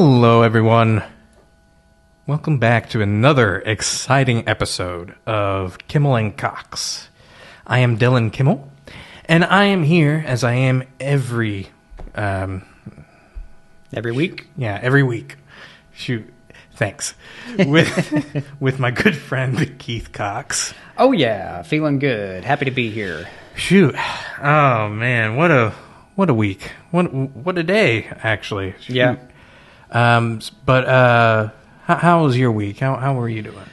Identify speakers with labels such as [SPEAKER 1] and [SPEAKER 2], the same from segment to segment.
[SPEAKER 1] Hello, everyone. Welcome back to another exciting episode of Kimmel and Cox. I am Dylan Kimmel, and I am here as I am every, um,
[SPEAKER 2] Every week?
[SPEAKER 1] yeah, every week. Shoot, thanks. With with my good friend Keith Cox.
[SPEAKER 2] Oh, yeah. Feeling good. Happy to be here.
[SPEAKER 1] Shoot, oh man, what a what a week. What what a day, actually. Shoot.
[SPEAKER 2] Yeah.
[SPEAKER 1] Um, but uh, how, how was your week? How how were you doing?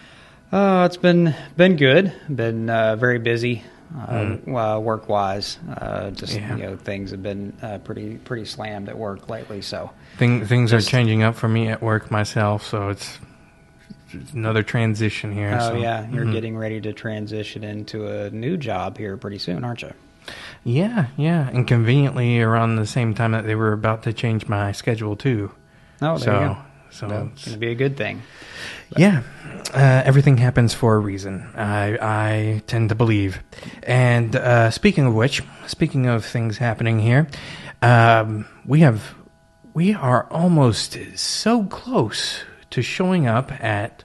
[SPEAKER 2] Uh, it's been been good. Been uh, very busy, uh, uh, work wise. Uh, just
[SPEAKER 1] Yeah.
[SPEAKER 2] you know, things have been uh, pretty pretty slammed at work lately. So
[SPEAKER 1] Thing, things are changing up for me at work myself, so it's, another transition here.
[SPEAKER 2] oh
[SPEAKER 1] so-
[SPEAKER 2] yeah, you're
[SPEAKER 1] Mhm.
[SPEAKER 2] getting ready to transition into a new job here pretty soon, aren't you?
[SPEAKER 1] yeah, yeah, and conveniently around the same time that they were about to change my schedule too.
[SPEAKER 2] Oh, there
[SPEAKER 1] so,
[SPEAKER 2] you go.
[SPEAKER 1] so
[SPEAKER 2] Well,
[SPEAKER 1] it's-
[SPEAKER 2] it's gonna be a good thing.
[SPEAKER 1] yeah, uh, everything happens for a reason. I I tend to believe. And uh, speaking of which, speaking of things happening here, um, we have we are almost so close to showing up at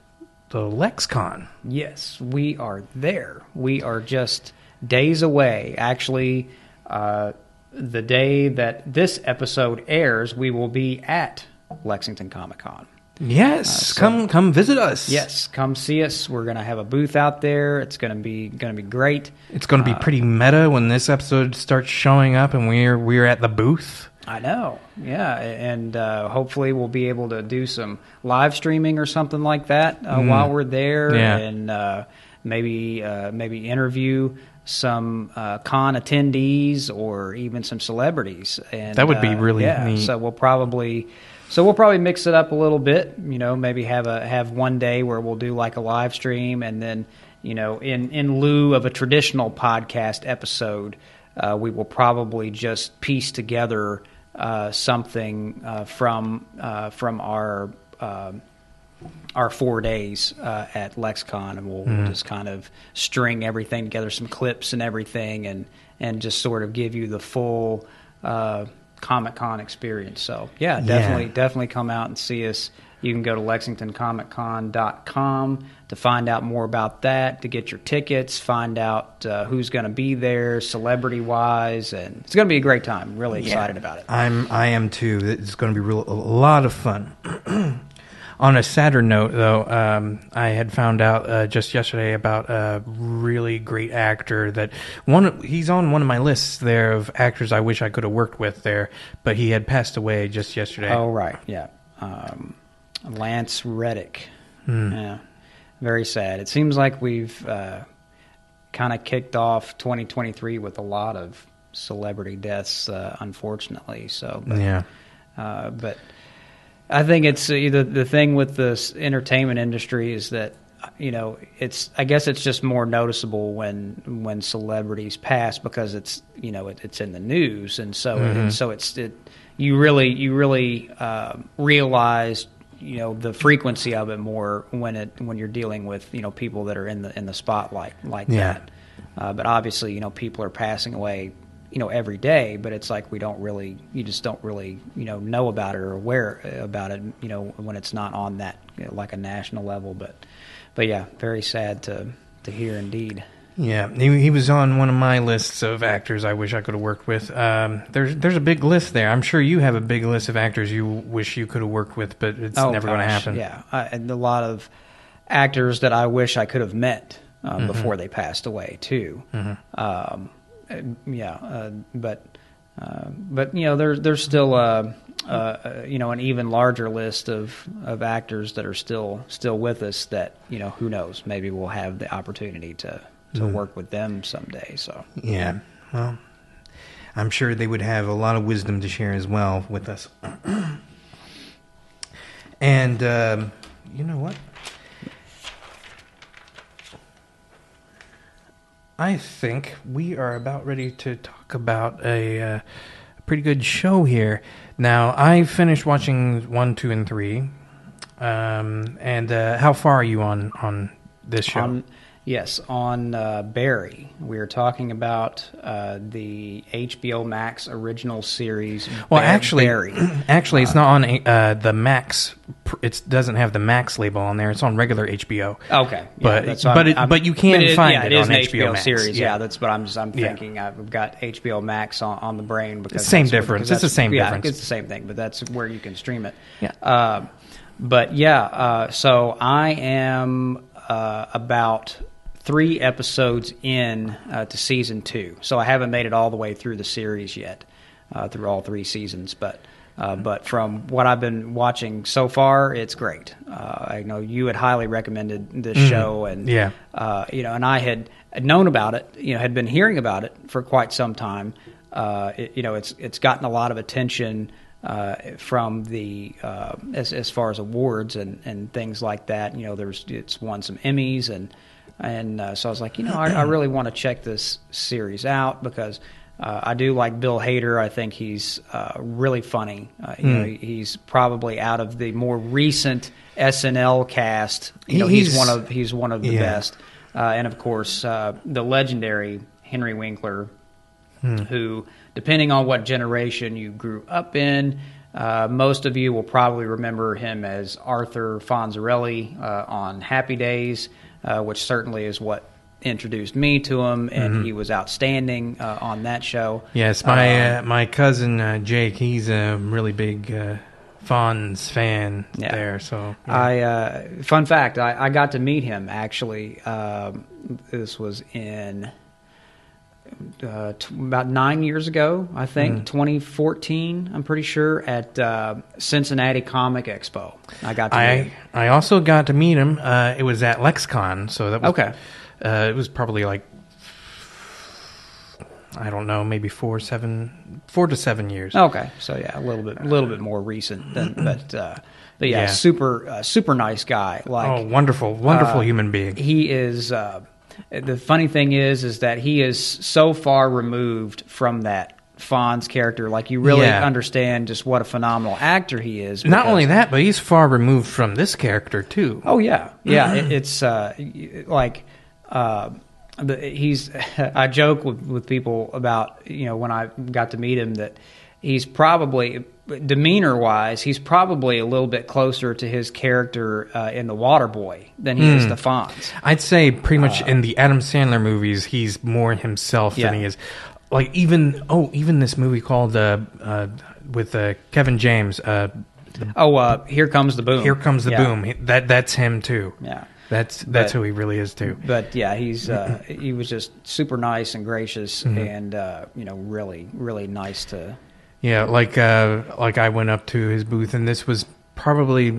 [SPEAKER 1] the LexCon.
[SPEAKER 2] Yes, we are there. We are just days away. Actually, uh, the day that this episode airs, we will be at Lexington Comic Con.
[SPEAKER 1] Yes,
[SPEAKER 2] so-
[SPEAKER 1] come come visit us.
[SPEAKER 2] Yes, come see us. We're gonna have a booth out there. It's gonna be gonna be great.
[SPEAKER 1] it's going to be pretty meta when this episode starts showing up, and we're we're at the booth.
[SPEAKER 2] I know, yeah, and uh, hopefully we'll be able to do some live streaming or something like that uh, while we're there,
[SPEAKER 1] Yeah.
[SPEAKER 2] and uh, maybe uh, maybe interview some uh, con attendees or even some celebrities. And
[SPEAKER 1] That would be
[SPEAKER 2] uh,
[SPEAKER 1] really
[SPEAKER 2] yeah,
[SPEAKER 1] neat.
[SPEAKER 2] So we'll probably. So we'll probably mix it up a little bit, you know. Maybe have a have one day where we'll do like a live stream, and then, you know, in in lieu of a traditional podcast episode, uh, we will probably just piece together uh, something uh, from uh, from our um our four days uh, at LexCon, and we'll, we'll just kind of string everything together, some clips and everything, and and just sort of give you the full uh, Comic Con experience. So yeah, definitely definitely come out and see us. You can go to lexingtoncomiccon.com to find out more about that, to get your tickets, find out uh, who's going to be there, celebrity wise, and it's going to be a great time. Really excited about it.
[SPEAKER 1] I'm I am too. It's going to be real, a lot of fun. On a sadder note, though, um, I had found out uh, just yesterday about a really great actor that one. He's on one of my lists there of actors I wish I could have worked with there, but he had passed away just yesterday.
[SPEAKER 2] Oh right, yeah. Um, Lance Reddick.
[SPEAKER 1] Hmm.
[SPEAKER 2] Yeah, very sad. It seems like we've uh, kind of kicked off 2023 with a lot of celebrity deaths, uh, unfortunately. So, but,
[SPEAKER 1] yeah,
[SPEAKER 2] uh, but I think it's uh, the the thing with the entertainment industry is that you know it's I guess it's just more noticeable when when celebrities pass because it's you know it, it's in the news and so and so it's it you really you really uh, realize you know the frequency of it more when it when you're dealing with you know people that are in the in the spotlight like
[SPEAKER 1] Yeah.
[SPEAKER 2] that. Uh, but obviously, you know, people are passing away, you know, every day. But it's like we don't really, you just don't really, you know, know about it or aware about it, you know, when it's not on that you know, like a national level. But, but yeah, very sad to to hear indeed.
[SPEAKER 1] yeah. He, he was on one of my lists of actors I wish I could have worked with. Um, there's there's a big list there. I'm sure you have a big list of actors you wish you could have worked with, but it's never going to
[SPEAKER 2] Oh,
[SPEAKER 1] happen.
[SPEAKER 2] Yeah, I, and a lot of actors that I wish I could have met uh,
[SPEAKER 1] Mm-hmm.
[SPEAKER 2] before they passed away too. Um, uh, yeah, uh, but uh, but you know there's there's still uh, uh, you know an even larger list of, of actors that are still still with us that you know who knows maybe we'll have the opportunity to to
[SPEAKER 1] Mm-hmm.
[SPEAKER 2] work with them someday. So
[SPEAKER 1] Yeah. Well, I'm sure they would have a lot of wisdom to share as well with us. and um, you know what? I think we are about ready to talk about a, uh, a pretty good show here. Now, I finished watching one, two, and three. Um, and uh, how far are you on on this show?
[SPEAKER 2] Um, Yes, on uh, Barry, we are talking about uh, the HBO Max original series.
[SPEAKER 1] Well,
[SPEAKER 2] Ba-
[SPEAKER 1] actually,
[SPEAKER 2] Barry.
[SPEAKER 1] actually, it's not on uh, the Max. It doesn't have the Max label on there. It's on regular HBO.
[SPEAKER 2] Okay,
[SPEAKER 1] But- but it- but you can
[SPEAKER 2] it-
[SPEAKER 1] find
[SPEAKER 2] yeah,
[SPEAKER 1] it
[SPEAKER 2] is
[SPEAKER 1] on
[SPEAKER 2] an
[SPEAKER 1] HBO Max,
[SPEAKER 2] series.
[SPEAKER 1] yeah.
[SPEAKER 2] Yeah, that's what I'm. I'm thinking. I've got HBO Max on, on the brain because
[SPEAKER 1] Same difference.
[SPEAKER 2] because
[SPEAKER 1] It's the same difference.
[SPEAKER 2] It's the same thing, but that's where you can stream it.
[SPEAKER 1] Yeah.
[SPEAKER 2] Uh, but yeah, uh, so I am uh, about three episodes in uh, to season two. So I haven't made it all the way through the series yet, uh, through all three seasons. But uh, but from what I've been watching so far, it's great. Uh, I know you had highly recommended this show, and
[SPEAKER 1] Yeah.
[SPEAKER 2] uh, you know, and I had had known about it, you know, had been hearing about it for quite some time. Uh, it, you know, it's it's gotten a lot of attention uh, from the uh, as as far as awards and, and things like that. You know, there's it's won some Emmys and and uh, so I was like, you know, I, I really want to check this series out because. Uh, I do like Bill Hader. I think he's uh, really funny. Uh, you know, he- he's probably out of the more recent SNL cast. You know, he's,
[SPEAKER 1] He's-
[SPEAKER 2] one of he's one of the
[SPEAKER 1] Yeah.
[SPEAKER 2] best. Uh, and of course, uh, the legendary Henry Winkler, who, depending on what generation you grew up in, uh, most of you will probably remember him as Arthur Fonzarelli uh, on Happy Days, uh, which certainly is what introduced me to him, and he was outstanding uh, on that show.
[SPEAKER 1] Yes, my uh, my cousin uh, Jake, he's a really big uh, Fonz fan
[SPEAKER 2] Yeah.
[SPEAKER 1] there. So yeah.
[SPEAKER 2] I uh, fun fact, I, I got to meet him actually. Um, this was in uh, t- about nine years ago, I think, 2014. I'm pretty sure at uh, Cincinnati Comic Expo. I got to meet
[SPEAKER 1] I
[SPEAKER 2] him.
[SPEAKER 1] I also got to meet him. Uh, it was at LexCon, so that was
[SPEAKER 2] Okay.
[SPEAKER 1] Uh, it was probably like I don't know, maybe four, seven, four to seven years.
[SPEAKER 2] Okay, so yeah, a little bit, a little bit more recent than, but uh, but yeah,
[SPEAKER 1] Yeah.
[SPEAKER 2] super uh, super nice guy. Like
[SPEAKER 1] oh, wonderful, wonderful human being.
[SPEAKER 2] he is uh, the funny thing is is that he is so far removed from that Fonz character like you really
[SPEAKER 1] Yeah.
[SPEAKER 2] understand just what a phenomenal actor he is
[SPEAKER 1] Not only that, but he's far removed from this character too.
[SPEAKER 2] oh yeah yeah it, it's uh, like uh, he's I joke with, with people about you know when I got to meet him that he's probably demeanor wise he's probably a little bit closer to his character uh, in the Waterboy than he
[SPEAKER 1] Hmm.
[SPEAKER 2] is the Fonz
[SPEAKER 1] I'd say pretty much in the Adam Sandler movies, he's more himself
[SPEAKER 2] Yeah.
[SPEAKER 1] than he is. Like even oh, even this movie called uh, uh, with uh, Kevin James, uh,
[SPEAKER 2] Oh, uh, here comes the boom.
[SPEAKER 1] "Here Comes the
[SPEAKER 2] Yeah.
[SPEAKER 1] Boom." That that's him too.
[SPEAKER 2] Yeah,
[SPEAKER 1] That's that's
[SPEAKER 2] But-
[SPEAKER 1] who he really is too.
[SPEAKER 2] but yeah, he's uh, he was just super nice and gracious,
[SPEAKER 1] Mm-hmm.
[SPEAKER 2] and uh, you know, really, really nice to.
[SPEAKER 1] Yeah, like uh, like I went up to his booth, and this was probably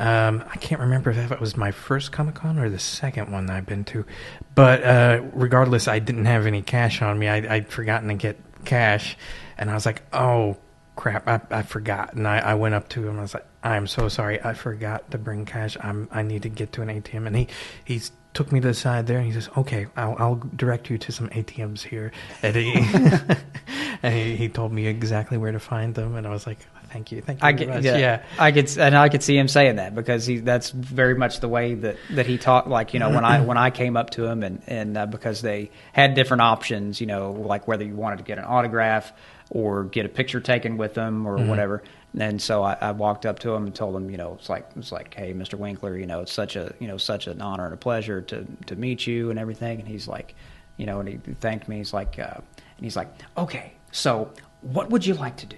[SPEAKER 1] um, I can't remember if that was my first Comic Con or the second one I've been to, but uh, regardless, I didn't have any cash on me. I, I'd forgotten to get cash, and I was like, "Oh crap, I, I forgot." And I, I went up to him. I was like, "I'm so sorry, I forgot to bring cash. I'm I need to get to an ATM." And he he's took me to the side there, and he says, "Okay, I'll, I'll direct you to some ATMs here." And he, and he, he told me exactly where to find them, and I was like, "Thank you, thank you
[SPEAKER 2] I get,
[SPEAKER 1] much."
[SPEAKER 2] yeah,
[SPEAKER 1] yeah.
[SPEAKER 2] I could, and I could see him saying that because he that's very much the way that, that he talked. Like you know, when I when I came up to him and and uh, because they had different options, you know, like whether you wanted to get an autograph or get a picture taken with them or whatever. And so I, I walked up to him and told him, you know, it's like it's like, hey, Mr. Winkler, you know, it's such a you know such an honor and a pleasure to to meet you and everything. And he's like, you know, and he thanked me. He's like, uh, and he's like, okay, so what would you like to do?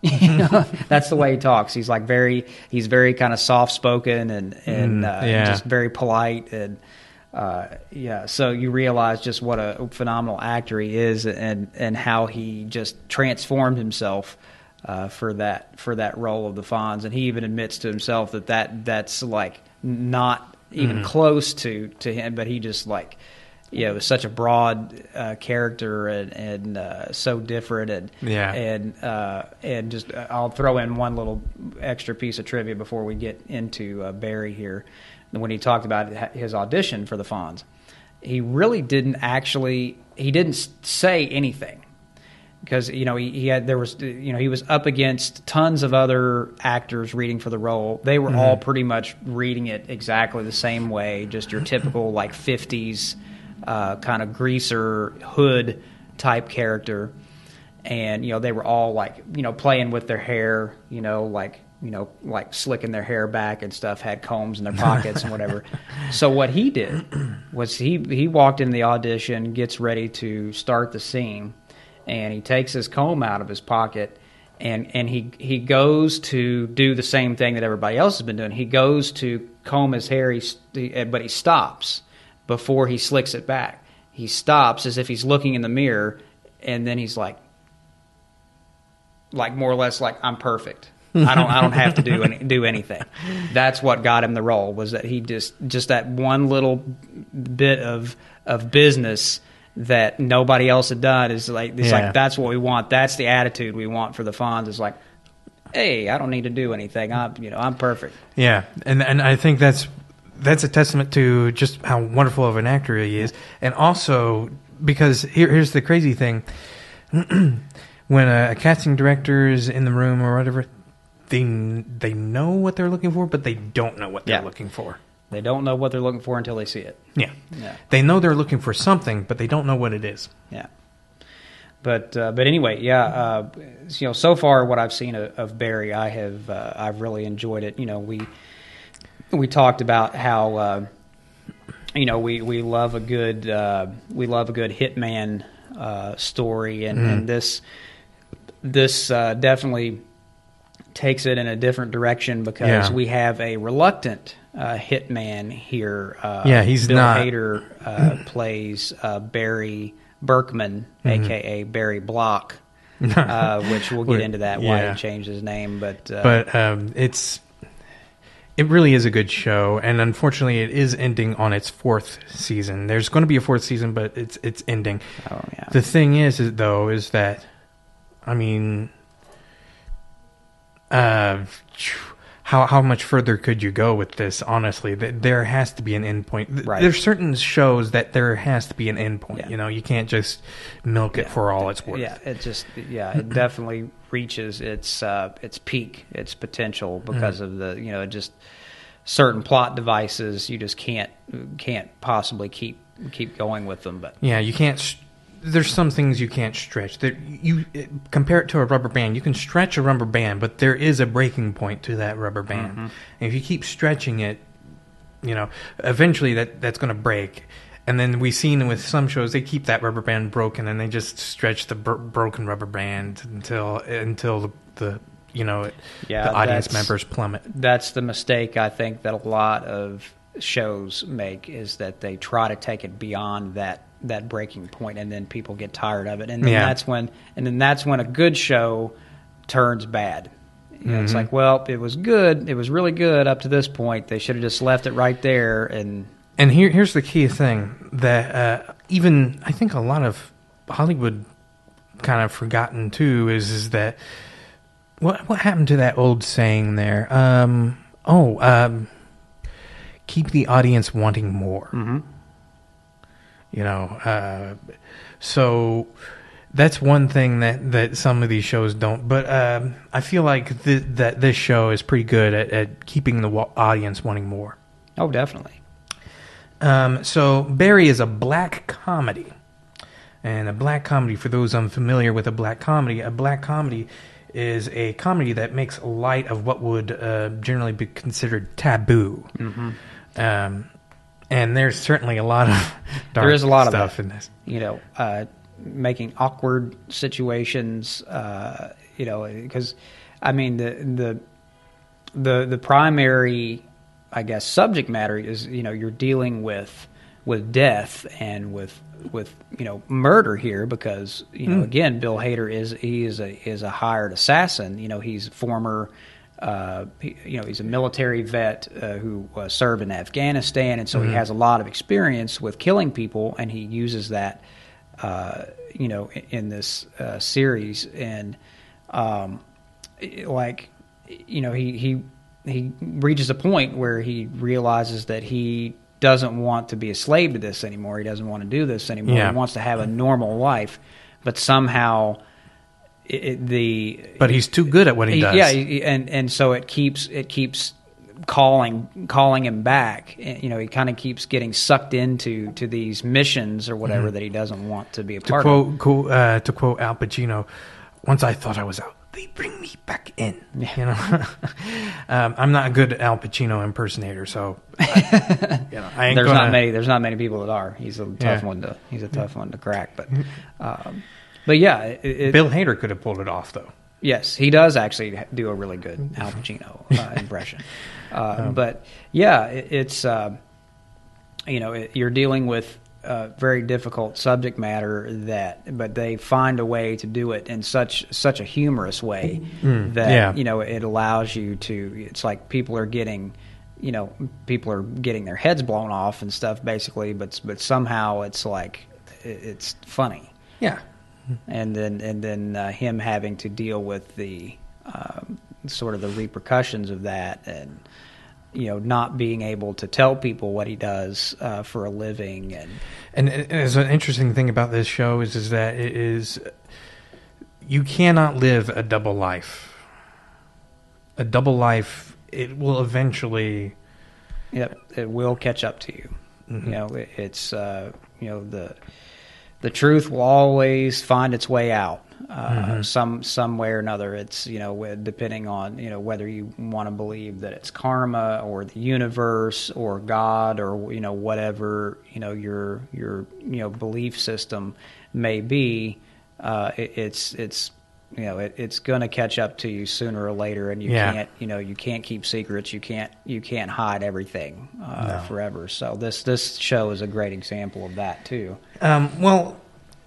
[SPEAKER 2] You know, that's the way he talks. He's like very, he's very kind of soft spoken and and
[SPEAKER 1] Mm,
[SPEAKER 2] uh,
[SPEAKER 1] yeah.
[SPEAKER 2] just very polite and uh, yeah. So you realize just what a phenomenal actor he is and and how he just transformed himself uh, for that for that role of the Fonz. And he even admits to himself that that that's like not even close to to him, but he just like you know, such a broad uh, character and, and uh, so different and
[SPEAKER 1] Yeah.
[SPEAKER 2] and uh, and just uh, I'll throw in one little extra piece of trivia before we get into uh, Barry here. When he talked about his audition for the Fonz, he really didn't actually he didn't say anything. Because you know he, he had there was you know he was up against tons of other actors reading for the role. They were all pretty much reading it exactly the same way, just your typical like '50s uh, kind of greaser hood type character. And you know they were all like you know playing with their hair, you know like you know like slicking their hair back and stuff, had combs in their pockets and whatever. So what he did was he he walked in the audition, gets ready to start the scene and he takes his comb out of his pocket and and he he goes to do the same thing that everybody else has been doing. He goes to comb his hair, he, he, eh, but he stops before he slicks it back. He stops as if he's looking in the mirror, and then he's like, like more or less like I'm perfect. I don't I don't have to do any, do anything. That's what got him the role was that he just just that one little bit of of business that nobody else had done is like it's
[SPEAKER 1] Yeah.
[SPEAKER 2] like that's what we want. That's the attitude we want for the Fonz. Is like, hey, I don't need to do anything. I'm you know I'm perfect.
[SPEAKER 1] Yeah, and and I think that's that's a testament to just how wonderful of an actor he is, and also because here, here's the crazy thing: when a, a casting director is in the room or whatever, they they know what they're looking for, but they don't know what they're
[SPEAKER 2] Yeah.
[SPEAKER 1] looking for.
[SPEAKER 2] They don't know what they're looking for until they see it.
[SPEAKER 1] Yeah,
[SPEAKER 2] Yeah.
[SPEAKER 1] they know they're looking for something, but they don't know what it is.
[SPEAKER 2] Yeah. But uh, but anyway, yeah. Uh, you know, so far what I've seen of, of Barry, I have uh, I've really enjoyed it. You know, we we talked about how uh, you know we, we love a good uh, we love a good hitman uh, story, and, and this this uh, definitely takes it in a different direction because
[SPEAKER 1] Yeah.
[SPEAKER 2] we have a reluctant uh, hitman here. Uh,
[SPEAKER 1] Yeah, he's
[SPEAKER 2] Bill
[SPEAKER 1] not-
[SPEAKER 2] Hader uh, plays uh, Barry Berkman,
[SPEAKER 1] Mm-hmm.
[SPEAKER 2] aka Barry Block, uh, which we'll get into that why
[SPEAKER 1] yeah.
[SPEAKER 2] he changed his name. But uh,
[SPEAKER 1] but um, it's it really is a good show, and unfortunately, it is ending on its fourth season. There's going to be a fourth season, but it's it's ending.
[SPEAKER 2] oh, yeah.
[SPEAKER 1] The thing is, is though, is that I mean, uh, how how much further could you go with this? Honestly, Th- there has to be an end point.
[SPEAKER 2] Right.
[SPEAKER 1] There's certain shows that there has to be an end point.
[SPEAKER 2] Yeah.
[SPEAKER 1] You know, you can't just milk it for all it's worth.
[SPEAKER 2] Yeah, it just yeah, it definitely reaches its uh, its peak, its potential because of the you know just certain plot devices. You just can't can't possibly keep keep going with them. But
[SPEAKER 1] Yeah, you can't. There's some things you can't stretch. There, you compare it to a rubber band. You can stretch a rubber band, but there is a breaking point to that rubber band. Mm-hmm. And if you keep stretching it, you know, eventually that that's going to break. And then we've seen with some shows they keep that rubber band broken, and they just stretch the bro- broken rubber band until until the, the you know
[SPEAKER 2] Yeah,
[SPEAKER 1] the audience members plummet.
[SPEAKER 2] that's the mistake I think that a lot of shows make is that they try to take it beyond that that breaking point and then people get tired of it and then
[SPEAKER 1] Yeah.
[SPEAKER 2] that's when and then that's when a good show turns bad you know, it's
[SPEAKER 1] Mm-hmm.
[SPEAKER 2] like well it was good it was really good up to this point they should have just left it right there and
[SPEAKER 1] And here, here's the key thing that uh, even I think a lot of Hollywood kind of forgotten too is is that what what happened to that old saying there? Um, oh, um, keep the audience wanting more.
[SPEAKER 2] mm-hmm.
[SPEAKER 1] You know, uh, so that's one thing that, that some of these shows don't. But um, I feel like th- that this show is pretty good at, at keeping the wa- audience wanting more.
[SPEAKER 2] oh definitely
[SPEAKER 1] Um, so Barry is a black comedy, and a black comedy. For those unfamiliar with a black comedy, a black comedy is a comedy that makes light of what would uh, generally be considered taboo.
[SPEAKER 2] mm-hmm.
[SPEAKER 1] Um, and there's certainly a lot of dark
[SPEAKER 2] There is a lot of
[SPEAKER 1] stuff in this.
[SPEAKER 2] you know, uh, making awkward situations, uh, you know, because I mean the the the the primary, I guess, subject matter is you know you're dealing with with death and with with you know murder here because you know again Bill Hader is he is a is a hired assassin you know he's former uh, he- you know he's a military vet uh, who uh, served in Afghanistan and so he has a lot of experience with killing people and he uses that uh, you know in, in this uh, series and um, like you know he he he reaches a point where he realizes that he doesn't want to be a slave to this anymore. He doesn't want to do this anymore.
[SPEAKER 1] Yeah.
[SPEAKER 2] He wants to have a normal life, but somehow it, it- the
[SPEAKER 1] But he's too good at what he does.
[SPEAKER 2] yeah, and and so it keeps it keeps calling calling him back. You know, he kind of keeps getting sucked into to these missions or whatever that he doesn't want to be a
[SPEAKER 1] Mm-hmm. to
[SPEAKER 2] part of.
[SPEAKER 1] quote, quote uh, to quote Al Pacino, once I thought I was out, they bring me back in. You know, um, I'm not a good Al Pacino impersonator, so I, you know, I ain't
[SPEAKER 2] There's
[SPEAKER 1] gonna,
[SPEAKER 2] not many. There's not many people that are. He's a tough
[SPEAKER 1] Yeah.
[SPEAKER 2] one to. He's a tough one to crack. But, um, but yeah, it, it,
[SPEAKER 1] Bill Hader could have pulled it off though.
[SPEAKER 2] Yes, he does actually do a really good Al Pacino uh, impression. Uh, but yeah, it, it's uh, you know it, you're dealing with very difficult subject matter that, but they find a way to do it in such such a humorous way that
[SPEAKER 1] yeah.
[SPEAKER 2] you know it allows you to. It's like people are getting. You know, people are getting their heads blown off and stuff, basically. But but somehow it's like it's funny
[SPEAKER 1] Yeah,
[SPEAKER 2] and then and then uh, him having to deal with the um, sort of the repercussions of that, and you know not being able to tell people what he does uh, for a living, and
[SPEAKER 1] and it- it's an interesting thing about this show is is that it is you cannot live a double life. A double life, it will eventually.
[SPEAKER 2] yep, it will catch up to you. You know, it, it's uh, you know the the truth will always find its way out uh, some some way or another. It's you know depending on you know whether you want to believe that it's karma or the universe or God or you know whatever you know your your you know belief system may be. Uh, it, it's it's you know it, it's going to catch up to you sooner or later, and you
[SPEAKER 1] Yeah.
[SPEAKER 2] can't you know you can't keep secrets. You can't you can't hide everything uh, forever. So this this show is a great example of that too.
[SPEAKER 1] Um, well,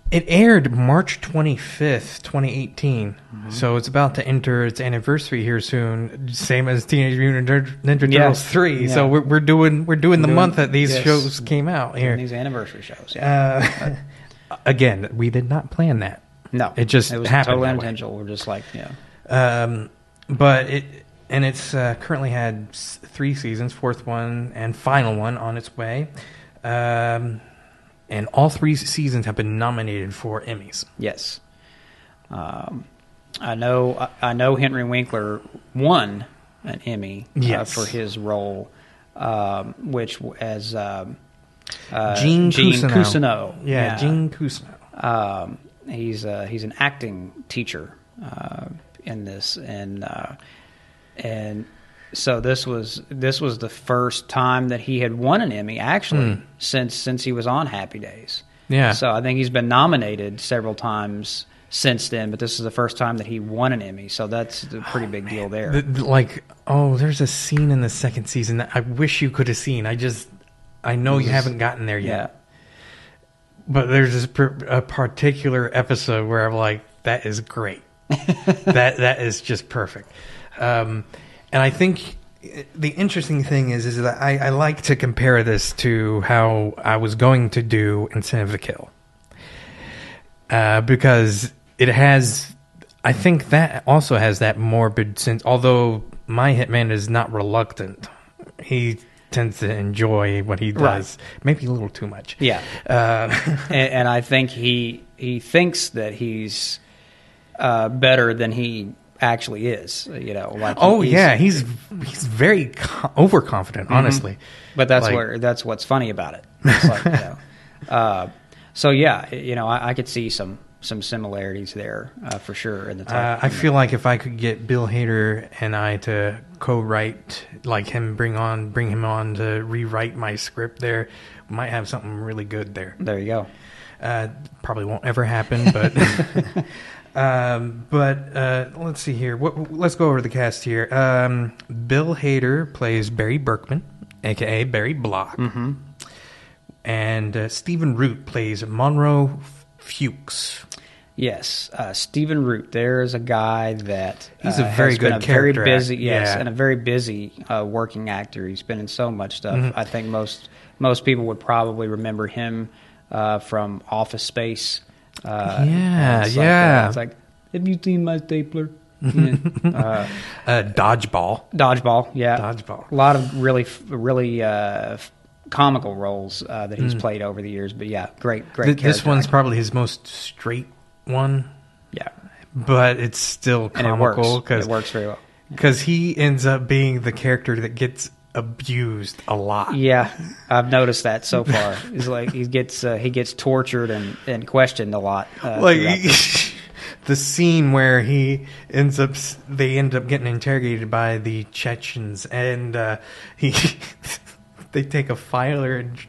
[SPEAKER 1] it aired March 25th, 2018. So it's about to enter its anniversary here soon, same as Teenage Mutant Ninja Ninja
[SPEAKER 2] Yeah.
[SPEAKER 1] Turtles 3. So we're, we're doing we're doing the
[SPEAKER 2] doing-
[SPEAKER 1] month that these
[SPEAKER 2] yes.
[SPEAKER 1] shows came out here.
[SPEAKER 2] these anniversary shows. Yeah.
[SPEAKER 1] Uh, again, we did not plan that.
[SPEAKER 2] No,
[SPEAKER 1] it just
[SPEAKER 2] it was
[SPEAKER 1] happened
[SPEAKER 2] totally unintentional. We're just like yeah,
[SPEAKER 1] Um, but it and it's uh, currently had three seasons, fourth one and final one on its way. Um, and all three seasons have been nominated for Emmys.
[SPEAKER 2] yes. Um, I know I, I know Henry Winkler won an Emmy uh, for his role, um, which as um, uh,
[SPEAKER 1] Gene Cousineau.
[SPEAKER 2] Cousineau.
[SPEAKER 1] Yeah, Gene Cousineau.
[SPEAKER 2] Um, he's uh, he's an acting teacher uh, in this, and uh, and so this was this was the first time that he had won an Emmy actually since since he was on Happy Days.
[SPEAKER 1] Yeah.
[SPEAKER 2] So I think he's been nominated several times since then, but this is the first time that he won an Emmy. So that's a pretty big deal there.
[SPEAKER 1] The- the- like, oh, there's a scene in the second season that I wish you could have seen. I just, I know you haven't gotten there yet.
[SPEAKER 2] yeah.
[SPEAKER 1] But there's this per, a particular episode where I'm like, that is great. that that is just perfect. Um, and I think the interesting thing is is that I, I like to compare this to how I was going to do Incentive to Kill, uh, because it has. I think that also has that morbid sense. Although my hitman is not reluctant, he tends to enjoy what he
[SPEAKER 2] Right.
[SPEAKER 1] does, maybe a little too much.
[SPEAKER 2] Yeah.
[SPEAKER 1] Uh,
[SPEAKER 2] and, and I think he he thinks that he's uh, better than he actually is. You know, like
[SPEAKER 1] Oh
[SPEAKER 2] he's-
[SPEAKER 1] yeah, he's he's very co- overconfident. Honestly,
[SPEAKER 2] But that's
[SPEAKER 1] Like-
[SPEAKER 2] where that's what's funny about it. It's like, you know, uh, so yeah, you know, I, I could see some some similarities there uh, for sure. In the
[SPEAKER 1] uh, I feel like if I could get Bill Hader and I to co-write, like him, bring on bring him on to rewrite my script, there we might have something really good there.
[SPEAKER 2] there you go.
[SPEAKER 1] Uh, probably won't ever happen, but um, but uh, let's see here. What, let's go over the cast here. Um, Bill Hader plays Barry Berkman, aka Barry Block,
[SPEAKER 2] Mm-hmm.
[SPEAKER 1] and uh, Stephen Root plays Monroe Fuchs.
[SPEAKER 2] Yes, uh, Stephen Root. There is a guy that
[SPEAKER 1] He's a
[SPEAKER 2] uh,
[SPEAKER 1] very good
[SPEAKER 2] a very
[SPEAKER 1] character
[SPEAKER 2] busy, yes,
[SPEAKER 1] yeah.
[SPEAKER 2] and a very busy uh, working actor. He's been in so much stuff.
[SPEAKER 1] Mm-hmm.
[SPEAKER 2] I think most most people would probably remember him uh, from Office Space. Uh,
[SPEAKER 1] Yeah,
[SPEAKER 2] it's like,
[SPEAKER 1] yeah.
[SPEAKER 2] uh, it's like, have you seen my stapler? Yeah. uh,
[SPEAKER 1] Uh, dodgeball.
[SPEAKER 2] dodgeball, yeah,
[SPEAKER 1] Dodgeball.
[SPEAKER 2] A lot of really, really uh, comical roles uh, that
[SPEAKER 1] Mm.
[SPEAKER 2] he's played over the years. But yeah, great, great.
[SPEAKER 1] Th- this one's
[SPEAKER 2] actor.
[SPEAKER 1] probably his most straight one,
[SPEAKER 2] yeah.
[SPEAKER 1] but it's still
[SPEAKER 2] and it It works very well.
[SPEAKER 1] because he ends up being the character that gets abused a lot.
[SPEAKER 2] Yeah, I've noticed that so far. He's like he gets uh, he gets tortured and, and questioned a lot. Uh,
[SPEAKER 1] like the scene where he ends up they end up getting interrogated by the Chechens and uh, he they take a filer and-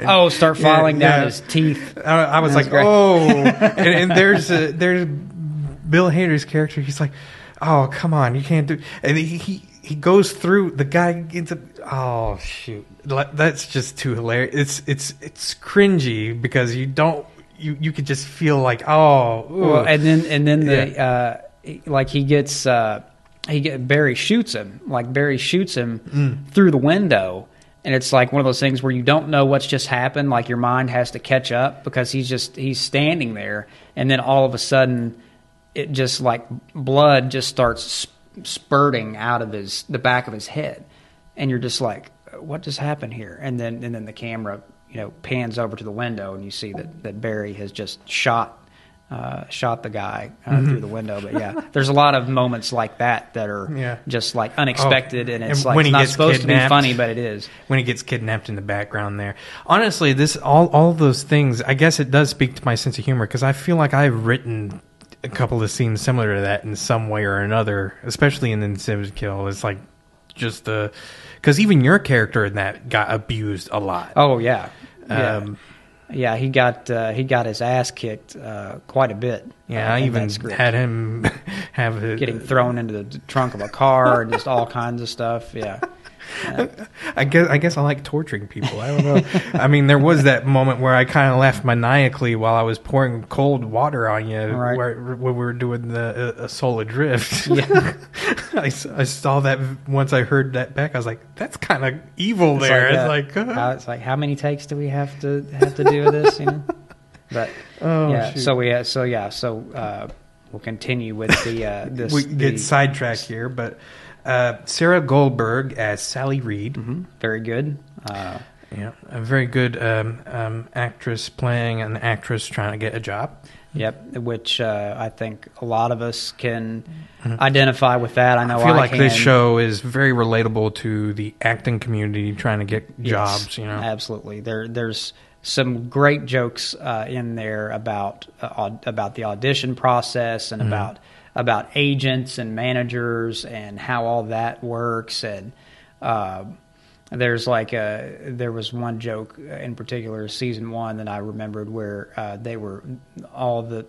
[SPEAKER 2] oh, start
[SPEAKER 1] Yeah,
[SPEAKER 2] filing down
[SPEAKER 1] yeah.
[SPEAKER 2] his teeth.
[SPEAKER 1] I, I was
[SPEAKER 2] That's
[SPEAKER 1] like
[SPEAKER 2] great.
[SPEAKER 1] oh and, and there's a, there's Bill Hader's character he's like oh come on you can't do and he he, he goes through the guy ends up oh shoot that's just too hilarious it's it's it's cringy because you don't you you could just feel like oh
[SPEAKER 2] Well, and then and then the
[SPEAKER 1] Yeah.
[SPEAKER 2] uh, like he gets uh, he get Barry shoots him like Barry shoots him
[SPEAKER 1] Mm.
[SPEAKER 2] through the window, and it's like one of those things where you don't know what's just happened. Like your mind has to catch up because he's just he's standing there, and then all of a sudden, it just like blood just starts spurting out of his the back of his head, and you're just like, what just happened here? And then and then the camera you know pans over to the window, and you see that that Barry has just shot uh, shot the guy uh,
[SPEAKER 1] Mm-hmm.
[SPEAKER 2] through the window. But yeah, there's a lot of moments like that that are
[SPEAKER 1] Yeah.
[SPEAKER 2] just like unexpected,
[SPEAKER 1] Oh,
[SPEAKER 2] and it's
[SPEAKER 1] and
[SPEAKER 2] like
[SPEAKER 1] when
[SPEAKER 2] it's not supposed to be funny, but it is.
[SPEAKER 1] when he gets kidnapped in the background there. Honestly, this all all those things. I guess it does speak to my sense of humor because I feel like I've written a couple of scenes similar to that in some way or another, especially in the Incentive to Kill. It's like just the because even your character in that got abused a lot.
[SPEAKER 2] Oh yeah, yeah,
[SPEAKER 1] Um,
[SPEAKER 2] yeah. Yeah, he got uh, he got his ass kicked uh, quite a bit.
[SPEAKER 1] yeah,
[SPEAKER 2] uh,
[SPEAKER 1] I even had him have
[SPEAKER 2] getting thrown into the trunk of a car and just all kinds of stuff. Yeah.
[SPEAKER 1] I guess I guess I like torturing people. I don't know. I mean, there was that moment where I kind of laughed maniacally while I was pouring cold water on you,
[SPEAKER 2] Right.
[SPEAKER 1] where, when we were doing the uh, Soul Adrift.
[SPEAKER 2] Yeah.
[SPEAKER 1] I, I saw that once I heard that back. I was like, "That's kind of evil."
[SPEAKER 2] It's
[SPEAKER 1] there,
[SPEAKER 2] like, uh,
[SPEAKER 1] it's like, uh,
[SPEAKER 2] how, it's like how many takes do we have to have to do this? You know, but
[SPEAKER 1] Oh,
[SPEAKER 2] yeah.
[SPEAKER 1] shoot.
[SPEAKER 2] So we uh, so yeah so uh, we'll continue with the uh, this.
[SPEAKER 1] we
[SPEAKER 2] the,
[SPEAKER 1] get sidetracked here, but uh, Sarah Goldberg as Sally Reed.
[SPEAKER 2] Mhm. very good. Uh,
[SPEAKER 1] Yeah, a very good um, um, actress playing an actress trying to get a job.
[SPEAKER 2] Yep, which uh, I think a lot of us can identify with that. I know
[SPEAKER 1] Mm-hmm. I feel like
[SPEAKER 2] can.
[SPEAKER 1] this show is very relatable to the acting community trying to get
[SPEAKER 2] Yes,
[SPEAKER 1] jobs. You know,
[SPEAKER 2] absolutely. There, there's some great jokes uh, in there about uh, about the audition process and
[SPEAKER 1] Mm-hmm.
[SPEAKER 2] about about agents and managers and how all that works. And uh, there's like a there was one joke in particular, season one, that I remembered where uh, they were all the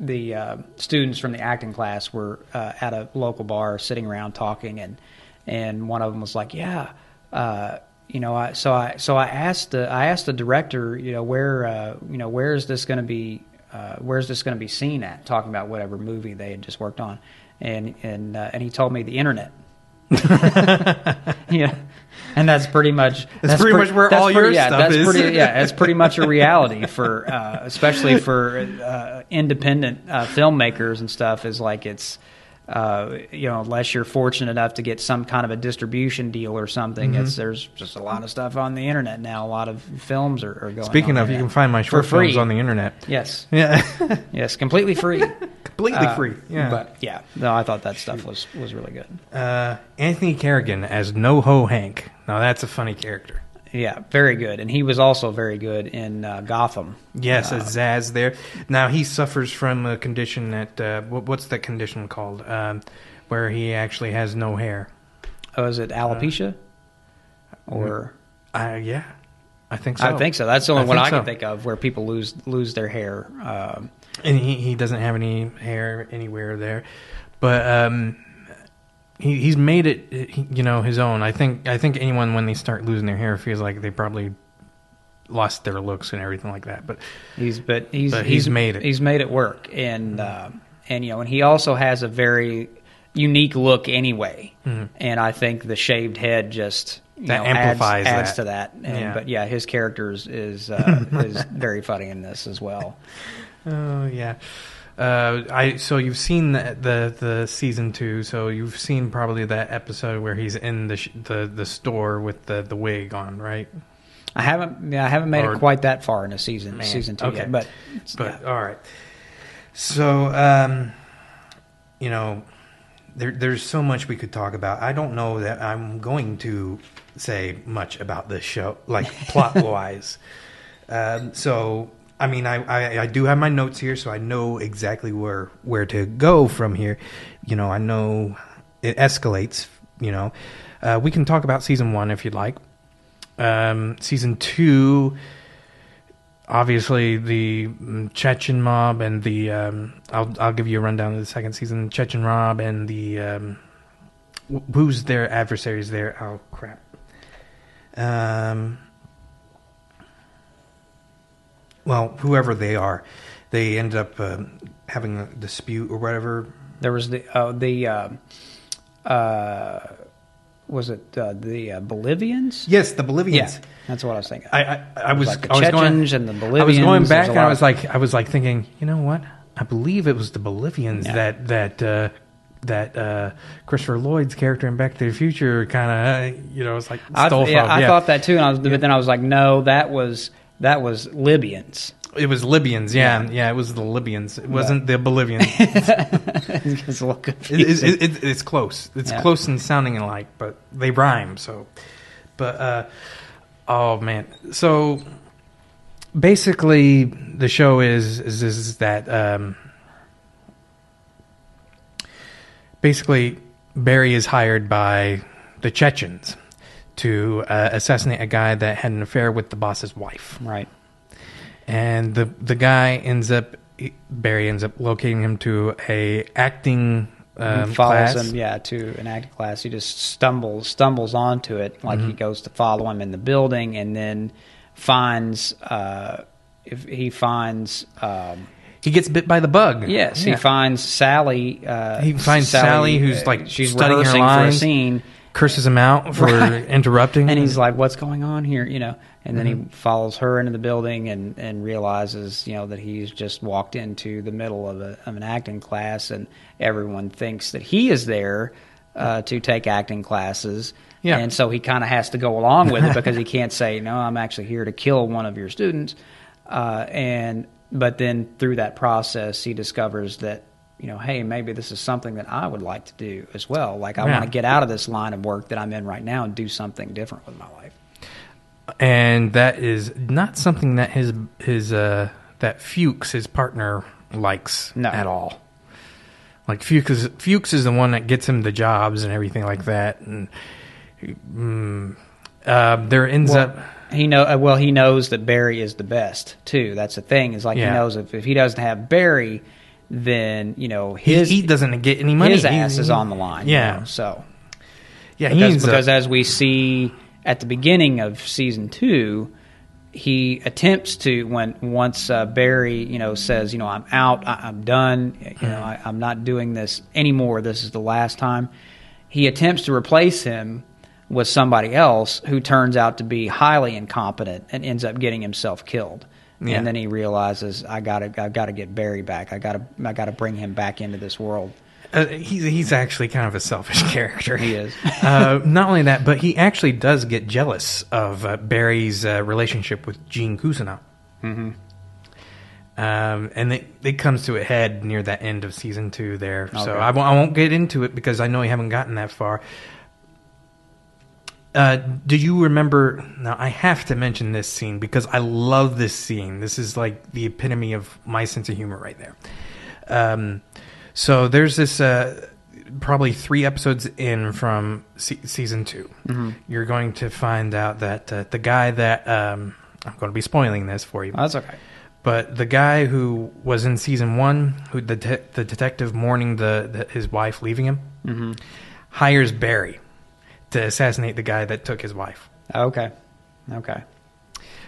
[SPEAKER 2] the uh, students from the acting class were uh, at a local bar sitting around talking, and and one of them was like, "Yeah, uh, you know, I, so I so I asked the I asked the director, you know, where uh, you know where is this going to be uh, where's this going to be seen at? Talking about whatever movie they had just worked on, and and uh, and he told me the internet. yeah, and that's pretty much
[SPEAKER 1] That's pretty
[SPEAKER 2] pre-
[SPEAKER 1] much where all
[SPEAKER 2] pretty-
[SPEAKER 1] your
[SPEAKER 2] yeah,
[SPEAKER 1] stuff
[SPEAKER 2] that's
[SPEAKER 1] is.
[SPEAKER 2] Pretty, yeah, that's pretty much a reality for, uh, especially for uh, independent uh, filmmakers and stuff. Is like it's, uh, you know, unless you're fortunate enough to get some kind of a distribution deal or something.
[SPEAKER 1] Mm-hmm.
[SPEAKER 2] It's there's just a lot of stuff on the internet now. A lot of films are, are going.
[SPEAKER 1] Speaking of, you can find my short films on the internet.
[SPEAKER 2] yes,
[SPEAKER 1] Yeah,
[SPEAKER 2] yes, completely free,
[SPEAKER 1] completely
[SPEAKER 2] Uh,
[SPEAKER 1] free. Yeah.
[SPEAKER 2] but yeah, no, I thought that stuff was was really good.
[SPEAKER 1] uh, Anthony Carrigan as NoHo Hank. Now that's a funny character.
[SPEAKER 2] Yeah, very good, and he was also very good in uh, Gotham.
[SPEAKER 1] Yes, as Zsasz there. Now he suffers from a condition that uh, what's that condition called? Um, where he actually has no hair.
[SPEAKER 2] Oh, is it alopecia? or
[SPEAKER 1] Uh, yeah, I think so.
[SPEAKER 2] I think so. That's the only
[SPEAKER 1] I
[SPEAKER 2] one I can think of where people lose lose their hair. Um,
[SPEAKER 1] and he, he doesn't have any hair anywhere there, but um, he he's made it you know his own. I think I think anyone when they start losing their hair feels like they probably lost their looks and everything like that. But
[SPEAKER 2] he's but he's
[SPEAKER 1] But he's made it.
[SPEAKER 2] He's made it work, and um, and you know, and he also has a very unique look anyway. And I think the shaved head just
[SPEAKER 1] Mm-hmm. That
[SPEAKER 2] know,
[SPEAKER 1] amplifies
[SPEAKER 2] adds,
[SPEAKER 1] that.
[SPEAKER 2] to that. And,
[SPEAKER 1] Yeah.
[SPEAKER 2] But yeah, his character is is, uh, is very funny in this as well.
[SPEAKER 1] oh yeah. Uh, I so you've seen the, the the season two, so you've seen probably that episode where he's in the sh- the the store with the the wig on, right?
[SPEAKER 2] I haven't yeah, I haven't made
[SPEAKER 1] Or-
[SPEAKER 2] it quite that far in a season
[SPEAKER 1] Man,
[SPEAKER 2] season two
[SPEAKER 1] okay.
[SPEAKER 2] yet, but
[SPEAKER 1] But all right. So um, you know, there, there's so much we could talk about. I don't know that I'm going to say much about this show, like plot wise. Um, so, I mean, I, I, I do have my notes here, so I know exactly where where to go from here. You know, I know it escalates. You know, uh, we can talk about season one if you'd like. Um, season two obviously the mm, Chechen mob and the um, I'll I'll give you a rundown of the second season. Chechen mob and the um, who's their adversaries there? Oh crap. Um. Well, whoever they are, they end up um having a dispute or whatever.
[SPEAKER 2] There was the uh, the uh, uh, was it uh, the uh, Bolivians?
[SPEAKER 1] Yes, the Bolivians.
[SPEAKER 2] Yeah, that's what I was thinking.
[SPEAKER 1] I I, I was
[SPEAKER 2] like the
[SPEAKER 1] I was going
[SPEAKER 2] and the Bolivians.
[SPEAKER 1] I was going back and I was like I was like thinking, you know what? I believe it was the Bolivians
[SPEAKER 2] Yeah.
[SPEAKER 1] that that uh, that uh, Christopher Lloyd's character in Back to the Future kind of you know it's like
[SPEAKER 2] I,
[SPEAKER 1] stole
[SPEAKER 2] yeah,
[SPEAKER 1] from.
[SPEAKER 2] I
[SPEAKER 1] yeah.
[SPEAKER 2] thought that too, and I was, but then I was like, no, that was that was Libyans.
[SPEAKER 1] it was Libyans. Yeah, yeah, it was the Libyans. It wasn't the Bolivians.
[SPEAKER 2] it's a little
[SPEAKER 1] it,
[SPEAKER 2] confusing.
[SPEAKER 1] it, it, it's close. It's
[SPEAKER 2] Yeah.
[SPEAKER 1] close in sounding alike, but they rhyme. So, but uh, oh man, so basically the show is is, is that um, basically Barry is hired by the Chechens to uh, assassinate a guy that had an affair with the boss's wife
[SPEAKER 2] right.
[SPEAKER 1] and the the guy ends up Barry ends up locating him to a acting um,
[SPEAKER 2] he follows
[SPEAKER 1] class.
[SPEAKER 2] him, yeah, to an acting class. He just stumbles stumbles onto it, like
[SPEAKER 1] Mm-hmm.
[SPEAKER 2] he goes to follow him in the building, and then finds uh, if he finds. Um,
[SPEAKER 1] He gets bit by the bug.
[SPEAKER 2] Yes,
[SPEAKER 1] Yeah.
[SPEAKER 2] he finds Sally. Uh,
[SPEAKER 1] He finds Sally, who's,
[SPEAKER 2] uh,
[SPEAKER 1] like,
[SPEAKER 2] she's
[SPEAKER 1] studying her
[SPEAKER 2] rehearsing for a scene,
[SPEAKER 1] curses him out for
[SPEAKER 2] Right.
[SPEAKER 1] interrupting,
[SPEAKER 2] and he's like, "What's going on here?" You know, and then
[SPEAKER 1] Mm-hmm.
[SPEAKER 2] he follows her into the building and and realizes, you know, that he's just walked into the middle of, a, of an acting class, and everyone thinks that he is there uh, to take acting classes.
[SPEAKER 1] Yeah.
[SPEAKER 2] and so he kind of has to go along with it because he can't say, "No, I'm actually here to kill one of your students." Uh, and but then through that process, he discovers that. You know, hey, maybe this is something that I would like to do as well. Like, I
[SPEAKER 1] Yeah.
[SPEAKER 2] want to get out of this line of work that I'm in right now and do something different with my life.
[SPEAKER 1] and that is not something that his his uh that Fuchs his partner likes
[SPEAKER 2] No.
[SPEAKER 1] at all. Like Fuchs is, Fuchs is the one that gets him the jobs and everything like that, and mm, uh, there ends
[SPEAKER 2] Well,
[SPEAKER 1] up
[SPEAKER 2] he know uh, well. He knows that Barry is the best too. That's the thing. Is like
[SPEAKER 1] Yeah.
[SPEAKER 2] he knows if, if he doesn't have Barry, then you know his
[SPEAKER 1] he doesn't get any money.
[SPEAKER 2] his
[SPEAKER 1] He-
[SPEAKER 2] ass is on the line. you
[SPEAKER 1] Yeah,
[SPEAKER 2] know, so
[SPEAKER 1] yeah. He
[SPEAKER 2] because, because as we see at the beginning of season two, he attempts to when once uh, Barry you know says you know I'm out, I, I'm done, you know I, I'm not doing this anymore. This is the last time. He attempts to replace him with somebody else who turns out to be highly incompetent and ends up getting himself killed.
[SPEAKER 1] Yeah.
[SPEAKER 2] And then he realizes I gotta I gotta get Barry back. I gotta I gotta bring him back into this world.
[SPEAKER 1] uh, he's he's actually kind of a selfish character.
[SPEAKER 2] He is.
[SPEAKER 1] uh, not only that, but he actually does get jealous of uh, Barry's uh, relationship with Gene Cousineau. Mm-hmm. Um, and it, it comes to a head near the end of season two there. So
[SPEAKER 2] Okay.
[SPEAKER 1] I won't, I won't get into it because I know you haven't gotten that far. Uh, do you remember? Now I have to mention this scene because I love this scene. This is like the epitome of my sense of humor right there. Um, so there's this uh, probably three episodes in from se- season 2 You're going to find out that uh, the guy that um, I'm going to be spoiling this for you,
[SPEAKER 2] That's okay.
[SPEAKER 1] but the guy who was in season one, who the de- the detective mourning the, the his wife leaving him, hires Barry to assassinate the guy that took his wife.
[SPEAKER 2] Okay. Okay.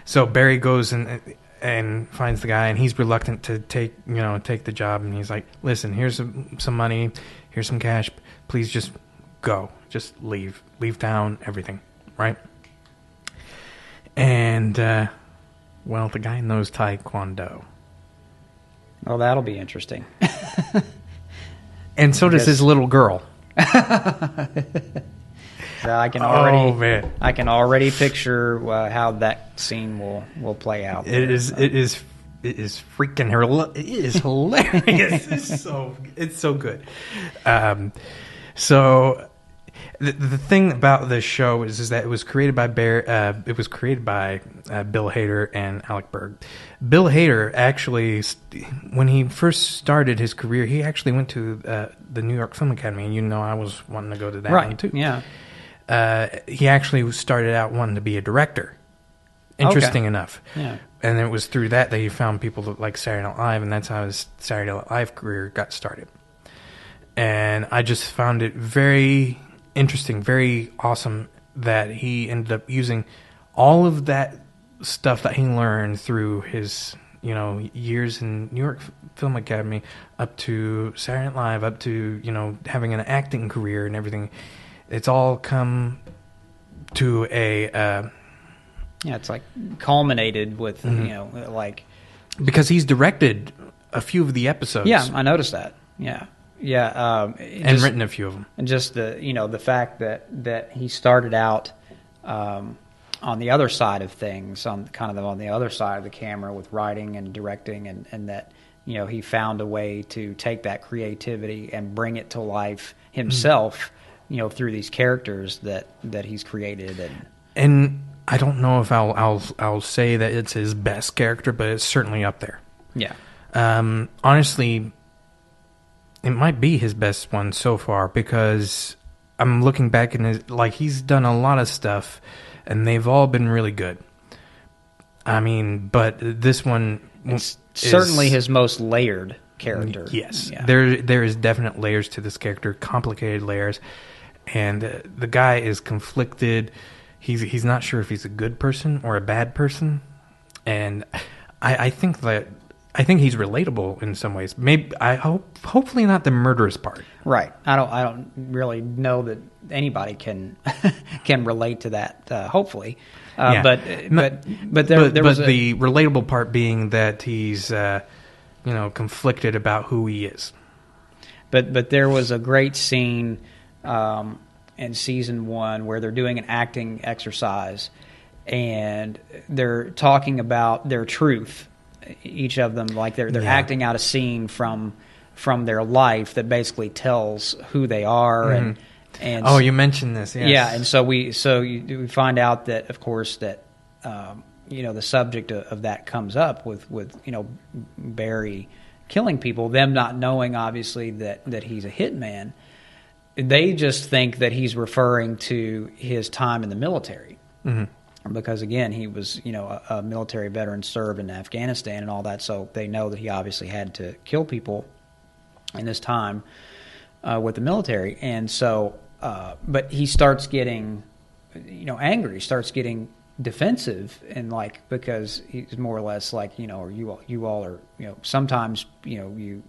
[SPEAKER 1] So Barry goes and and finds the guy, and he's reluctant to take you know take the job, and he's like, "Listen, here's some, some money, here's some cash. Please just go, just leave, leave town, everything, right?" And uh, well, the guy knows Taekwondo,
[SPEAKER 2] Well, that'll be interesting.
[SPEAKER 1] and so does his little girl.
[SPEAKER 2] I can already,
[SPEAKER 1] Oh man,
[SPEAKER 2] I can already picture uh, how that scene will will play out.
[SPEAKER 1] it is it is it is freaking hila- it is hilarious. it's so it's so good. Um, so the, the thing about this show is is that it was created by Bear. Uh, it was created by uh, Bill Hader and Alec Berg. Bill Hader actually, when he first started his career, he actually went to uh, the New York Film Academy, and you know I was wanting to go to that one
[SPEAKER 2] right.
[SPEAKER 1] too.
[SPEAKER 2] Yeah.
[SPEAKER 1] Uh, he actually started out wanting to be a director. Interesting
[SPEAKER 2] Okay.
[SPEAKER 1] enough.
[SPEAKER 2] Yeah.
[SPEAKER 1] And it was through that that he found people that like Saturday Night Live, and that's how his Saturday Night Live career got started. And I just found it very interesting, very awesome that he ended up using all of that stuff that he learned through his, you know, years in New York Film Academy up to Saturday Night Live, up to, you know, having an acting career and everything. It's all come to a, uh,
[SPEAKER 2] Yeah. It's like culminated with
[SPEAKER 1] Mm-hmm.
[SPEAKER 2] you know like
[SPEAKER 1] because he's directed a few of the episodes.
[SPEAKER 2] yeah. I noticed that. Yeah. Yeah. Um,
[SPEAKER 1] and
[SPEAKER 2] just-
[SPEAKER 1] written a few of them.
[SPEAKER 2] and just the you know the fact that that he started out um, on the other side of things on kind of on the other side of the camera with writing and directing and and that you know he found a way to take that creativity and bring it to life himself you know through these characters that that he's created and
[SPEAKER 1] And I don't know if I'll I'll I'll say that it's his best character, but it's certainly up there.
[SPEAKER 2] yeah
[SPEAKER 1] Um, honestly, it might be his best one so far because I'm looking back and his, like he's done a lot of stuff, and they've all been really good. I mean, but this one
[SPEAKER 2] it's
[SPEAKER 1] is-
[SPEAKER 2] certainly his most layered character
[SPEAKER 1] Yes,
[SPEAKER 2] yeah.
[SPEAKER 1] there there is definite layers to this character, complicated layers, and uh, the guy is conflicted. He's he's not sure if he's a good person or a bad person, and I, I think that I think he's relatable in some ways. Maybe I hope hopefully not the murderous part.
[SPEAKER 2] Right. I don't. I don't really know that anybody can can relate to that. Uh, hopefully, uh,
[SPEAKER 1] Yeah.
[SPEAKER 2] but but but there
[SPEAKER 1] but,
[SPEAKER 2] there
[SPEAKER 1] but
[SPEAKER 2] was a,
[SPEAKER 1] the relatable part being that he's uh, you know conflicted about who he is.
[SPEAKER 2] but but there was a great scene um, in season one where they're doing an acting exercise and they're talking about their truth. Each of them, like they're they're
[SPEAKER 1] Yeah.
[SPEAKER 2] acting out a scene from from their life that basically tells who they are and and
[SPEAKER 1] Oh, you mentioned this, yes.
[SPEAKER 2] Yeah, and so we so you, we find out that of course that um, you know the subject of, of that comes up with with you know Barry killing people, them not knowing obviously that that he's a hitman. They just think that he's referring to his time in the military. Because again, he was, you know, a, a military veteran, served in Afghanistan and all that, so they know that he obviously had to kill people in this time uh, with the military, and so, uh, but he starts getting, you know, angry. He starts getting defensive, and like because he's more or less like, you know, or you all, you all are, you know, sometimes, you know, you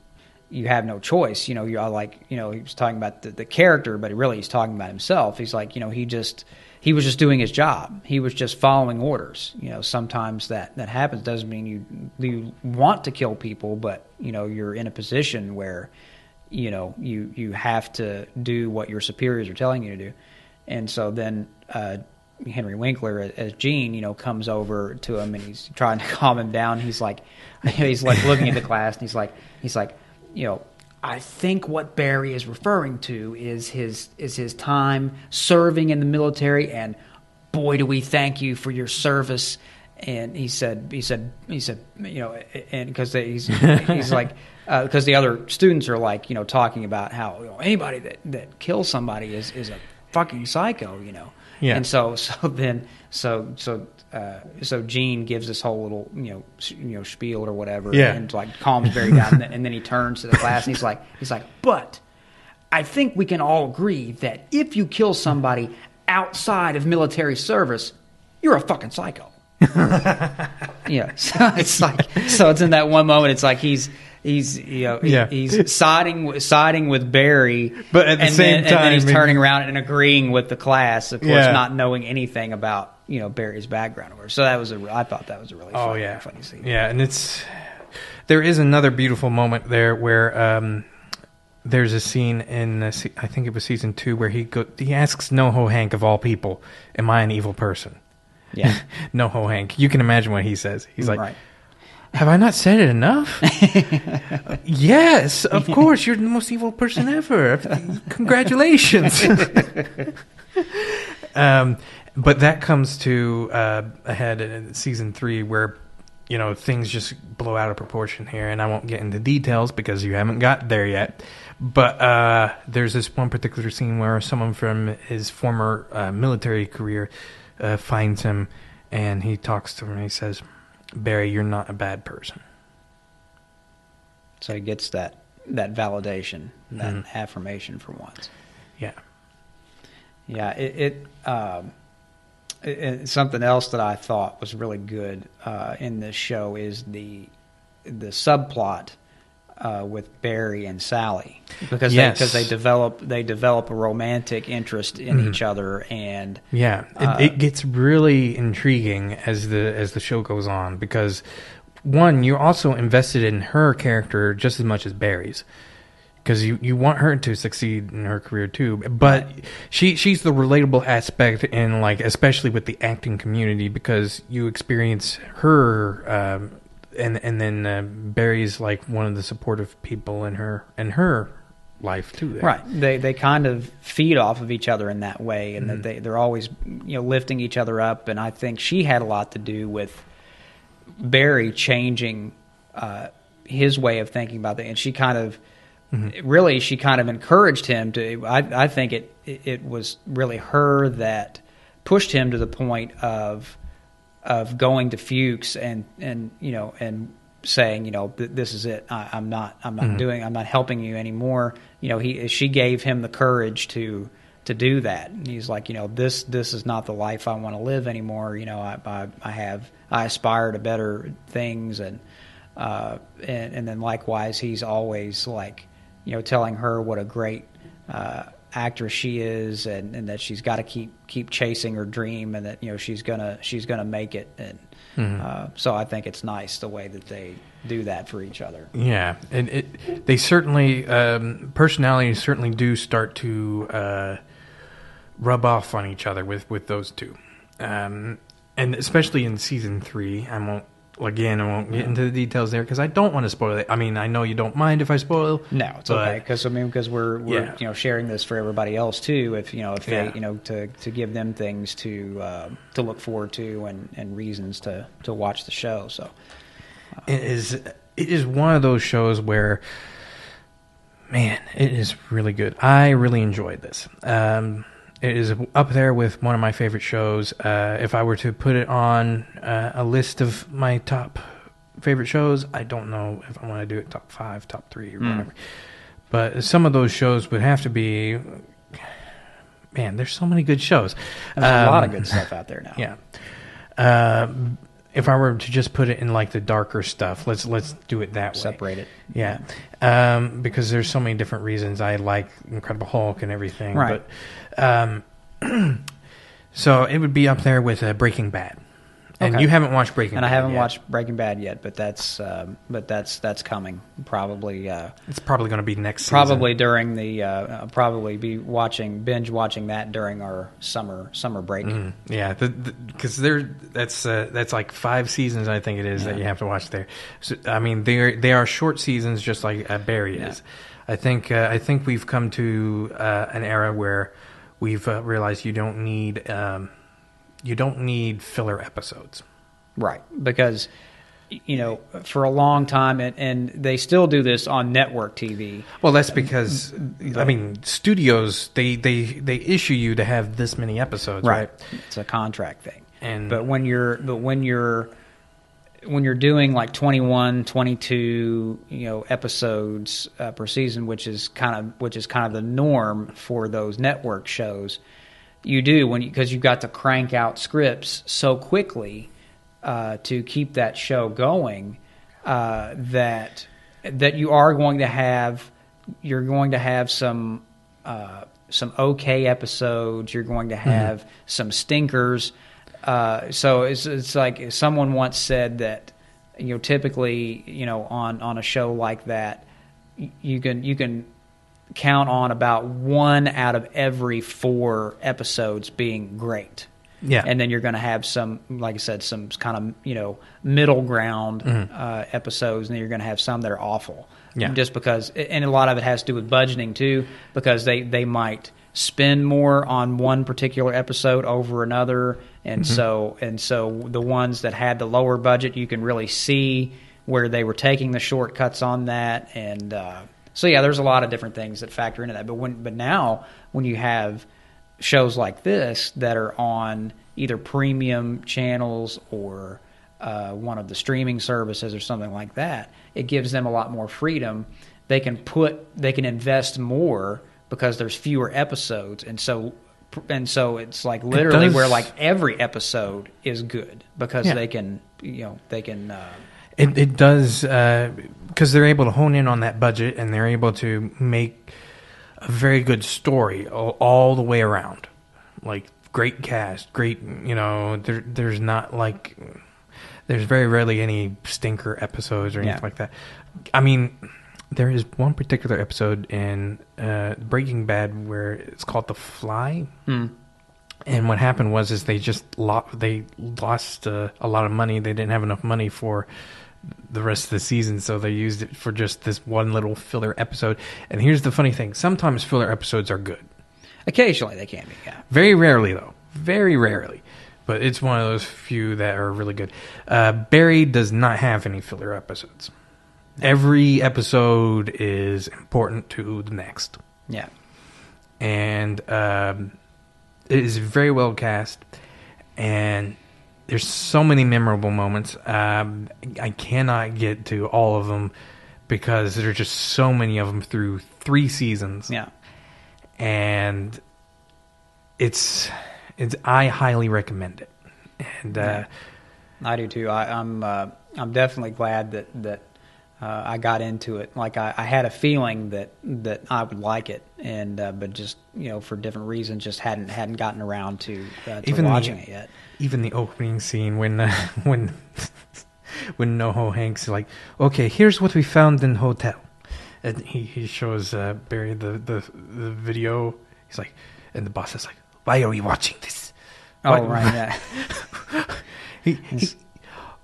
[SPEAKER 2] you have no choice. You know, you are like, you know, he was talking about the, the character, but really he's talking about himself. He's like, you know, he just he was just doing his job. He was just following orders. You know, sometimes that that happens. Doesn't mean you you want to kill people, but you know, you're in a position where you know you you have to do what your superiors are telling you to do. And so then uh, Henry Winkler as Gene, you know, comes over to him and he's trying to calm him down. He's like, he's like looking at the class and he's like, he's like, you know, I think what Barry is referring to is his is his time serving in the military, and boy, do we thank you for your service. And he said, he said, he said, you know, and because he's he's like, uh, because the other students are like, you know, talking about how you know, anybody that that kills somebody is is a fucking psycho, you know.
[SPEAKER 1] Yeah.
[SPEAKER 2] And so so then so so uh, so Gene gives this whole little you know you know spiel or whatever,
[SPEAKER 1] Yeah.
[SPEAKER 2] and like calms Barry down, and then, and then he turns to the class and he's like he's like, but I think we can all agree that if you kill somebody outside of military service, you're a fucking psycho. yeah, so it's like so it's in that one moment. It's like he's he's you know he-
[SPEAKER 1] Yeah.
[SPEAKER 2] he's siding with- siding with Barry,
[SPEAKER 1] But at the
[SPEAKER 2] and
[SPEAKER 1] same
[SPEAKER 2] then, and then he's turning around and agreeing with the class, of course,
[SPEAKER 1] Yeah.
[SPEAKER 2] not knowing anything about you know Barry's background or. So that was a I thought that was a really
[SPEAKER 1] Oh
[SPEAKER 2] funny,
[SPEAKER 1] yeah,
[SPEAKER 2] funny scene.
[SPEAKER 1] yeah, and it's there is another beautiful moment there where um, there's a scene in uh, se- I think it was season two where he go he asks NoHo Hank of all people, "Am I an evil person?"
[SPEAKER 2] Yeah.
[SPEAKER 1] NoHo Hank. You can imagine what he says. He's like,
[SPEAKER 2] right.
[SPEAKER 1] Have I not said it enough? yes, of course. You're the most evil person ever. Congratulations. um, but that comes to uh, ahead in season three, where you know things just blow out of proportion here, and I won't get into details because you haven't got there yet. But uh, there's this one particular scene where someone from his former uh, military career uh, finds him, and he talks to him. and He says, "Barry, you're not a bad person."
[SPEAKER 2] So he gets that that validation, that
[SPEAKER 1] Mhm.
[SPEAKER 2] affirmation for once.
[SPEAKER 1] Yeah.
[SPEAKER 2] Yeah, it, it, um, it, it- something else that I thought was really good uh, in this show is the the subplot uh, with Barry and Sally because
[SPEAKER 1] Yes.
[SPEAKER 2] they, because they develop they develop a romantic interest in
[SPEAKER 1] Mhm.
[SPEAKER 2] each other and
[SPEAKER 1] Yeah, it,
[SPEAKER 2] Uh,
[SPEAKER 1] it gets really intriguing as the as the show goes on because one, you're also invested in her character just as much as Barry's because you, you want her to succeed in her career too. But she she's the relatable aspect in like especially with the acting community because you experience her. Um, and and then uh, Barry's like one of the supportive people in her in her life too. there.
[SPEAKER 2] Right. They they kind of feed off of each other in that way, and
[SPEAKER 1] Mhm.
[SPEAKER 2] that they they're always you know lifting each other up. And I think she had a lot to do with Barry changing uh, his way of thinking about that, and she kind of really she kind of encouraged him to. I I think it it was really her that pushed him to the point of of going to Fuches and and you know and saying you know this is it. I, I'm not I'm not
[SPEAKER 1] Mhm.
[SPEAKER 2] doing I'm not helping you anymore. You know he she gave him the courage to to do that. And he's like you know this this is not the life I want to live anymore. You know I I, I have I aspire to better things. And uh and and then likewise he's always like you know telling her what a great uh actress she is and, and that she's got to keep keep chasing her dream and that you know she's gonna she's gonna make it and
[SPEAKER 1] Mhm.
[SPEAKER 2] uh, so I think it's nice the way that they do that for each other.
[SPEAKER 1] Yeah, and it they certainly um, personalities certainly do start to uh, rub off on each other with with those two, um, and especially in season three. I won't again. I won't get into the details there because I don't want to spoil it. I mean, I know you don't mind if I spoil.
[SPEAKER 2] No, it's
[SPEAKER 1] but-
[SPEAKER 2] okay because I mean because we're we're
[SPEAKER 1] Yeah.
[SPEAKER 2] you know sharing this for everybody else too. If you know if they
[SPEAKER 1] Yeah.
[SPEAKER 2] you know to to give them things to uh, to look forward to and and reasons to to watch the show. So
[SPEAKER 1] It is it is one of those shows where, man, it is really good. I really enjoyed this. Um, it is up there with one of my favorite shows. Uh, if I were to put it on uh, a list of my top favorite shows, I don't know if I want to do it top five, top three, or
[SPEAKER 2] Mm.
[SPEAKER 1] whatever. But some of those shows would have to be. Man, there's so many good shows.
[SPEAKER 2] there's a lot of
[SPEAKER 1] Um,
[SPEAKER 2] good stuff out there now.
[SPEAKER 1] yeah. Uh, if I were to just put it in like the darker stuff, let's let's do it that way.
[SPEAKER 2] separate it.
[SPEAKER 1] Yeah, um, because there's so many different reasons I like Incredible Hulk and everything.
[SPEAKER 2] Right.
[SPEAKER 1] But, um, so it would be up there with uh, Breaking Bad, and
[SPEAKER 2] Okay.
[SPEAKER 1] you haven't watched Breaking.
[SPEAKER 2] And I
[SPEAKER 1] Bad
[SPEAKER 2] haven't
[SPEAKER 1] yet.
[SPEAKER 2] watched Breaking Bad yet, but that's um, but that's that's coming probably. Uh,
[SPEAKER 1] It's probably going to be next. season.
[SPEAKER 2] Probably during the uh, I'll probably be watching binge watching that during our summer summer break.
[SPEAKER 1] Mm, yeah, because there that's uh, that's like five seasons I think it is that you have to watch there. So, I mean, they are they are short seasons, just like uh, Barry is. I think uh, I think we've come to uh, an era where we've uh, realized you don't need um, you don't need filler episodes.
[SPEAKER 2] Right, because you know for a long time, and, and they still do this on network TV.
[SPEAKER 1] Well, that's because I mean studios they they they issue you to have this many episodes, right?
[SPEAKER 2] It's a contract thing.
[SPEAKER 1] And
[SPEAKER 2] But when you're but when you're when you're doing like 21 22 you know episodes uh, per season which is kind of which is kind of the norm for those network shows you do when because you, have got to crank out scripts so quickly uh, to keep that show going uh, that that you are going to have you're going to have some uh, some okay episodes. You're going to have some stinkers. Uh, so it's it's like someone once said that you know typically you know on on a show like that you can you can count on about one out of every four episodes being great.
[SPEAKER 1] Yeah.
[SPEAKER 2] and then you're going to have some, like I said, some kind of you know middle ground uh, episodes, and then you're going to have some that are awful.
[SPEAKER 1] Yeah.
[SPEAKER 2] just because, and a lot of it has to do with budgeting too, because they they might spend more on one particular episode over another, and so and so the ones that had the lower budget, you can really see where they were taking the shortcuts on that, and uh, so yeah, there's a lot of different things that factor into that. But when but now when you have shows like this that are on either premium channels or uh, one of the streaming services or something like that, it gives them a lot more freedom. They can put, they can invest more because there's fewer episodes, and so and so it's like literally
[SPEAKER 1] does-
[SPEAKER 2] where like every episode is good because
[SPEAKER 1] Yeah.
[SPEAKER 2] they can, you know, they can. Uh,
[SPEAKER 1] It it does because they're able to hone in on that budget and they're able to make a very good story all, all the way around. Like great cast, great you know. There there's not like there's very rarely any stinker episodes or anything
[SPEAKER 2] Yeah.
[SPEAKER 1] like that. I mean, there is one particular episode in uh, Breaking Bad where it's called The Fly. And what happened was is they just lo- they lost uh, a lot of money. They didn't have enough money for the rest of the season, so they used it for just this one little filler episode. And here's the funny thing: sometimes filler episodes are good.
[SPEAKER 2] occasionally they can be, yeah.
[SPEAKER 1] Very rarely, though. Very rarely. But it's one of those few that are really good. Uh, Barry does not have any filler episodes. Every episode is important to the next
[SPEAKER 2] Yeah.
[SPEAKER 1] and um, it is very well cast, and there's so many memorable moments. Um, I cannot get to all of them because there are just so many of them through three seasons,
[SPEAKER 2] Yeah.
[SPEAKER 1] and it's it's I highly recommend it. And uh,
[SPEAKER 2] Yeah. I do too. I, I'm uh, I'm definitely glad that that uh, I got into it. Like I, I had a feeling that that I would like it, and uh, but just you know for different reasons, just hadn't hadn't gotten around to, uh, to
[SPEAKER 1] Even the-
[SPEAKER 2] watching it yet.
[SPEAKER 1] even the opening scene when uh, when when NoHo Hanks is like, okay, here's what we found in hotel, and he he shows uh, Barry the, the the video. He's like, and the boss is like, why are we watching this?
[SPEAKER 2] Oh
[SPEAKER 1] Why-
[SPEAKER 2] right, yeah.
[SPEAKER 1] He, he,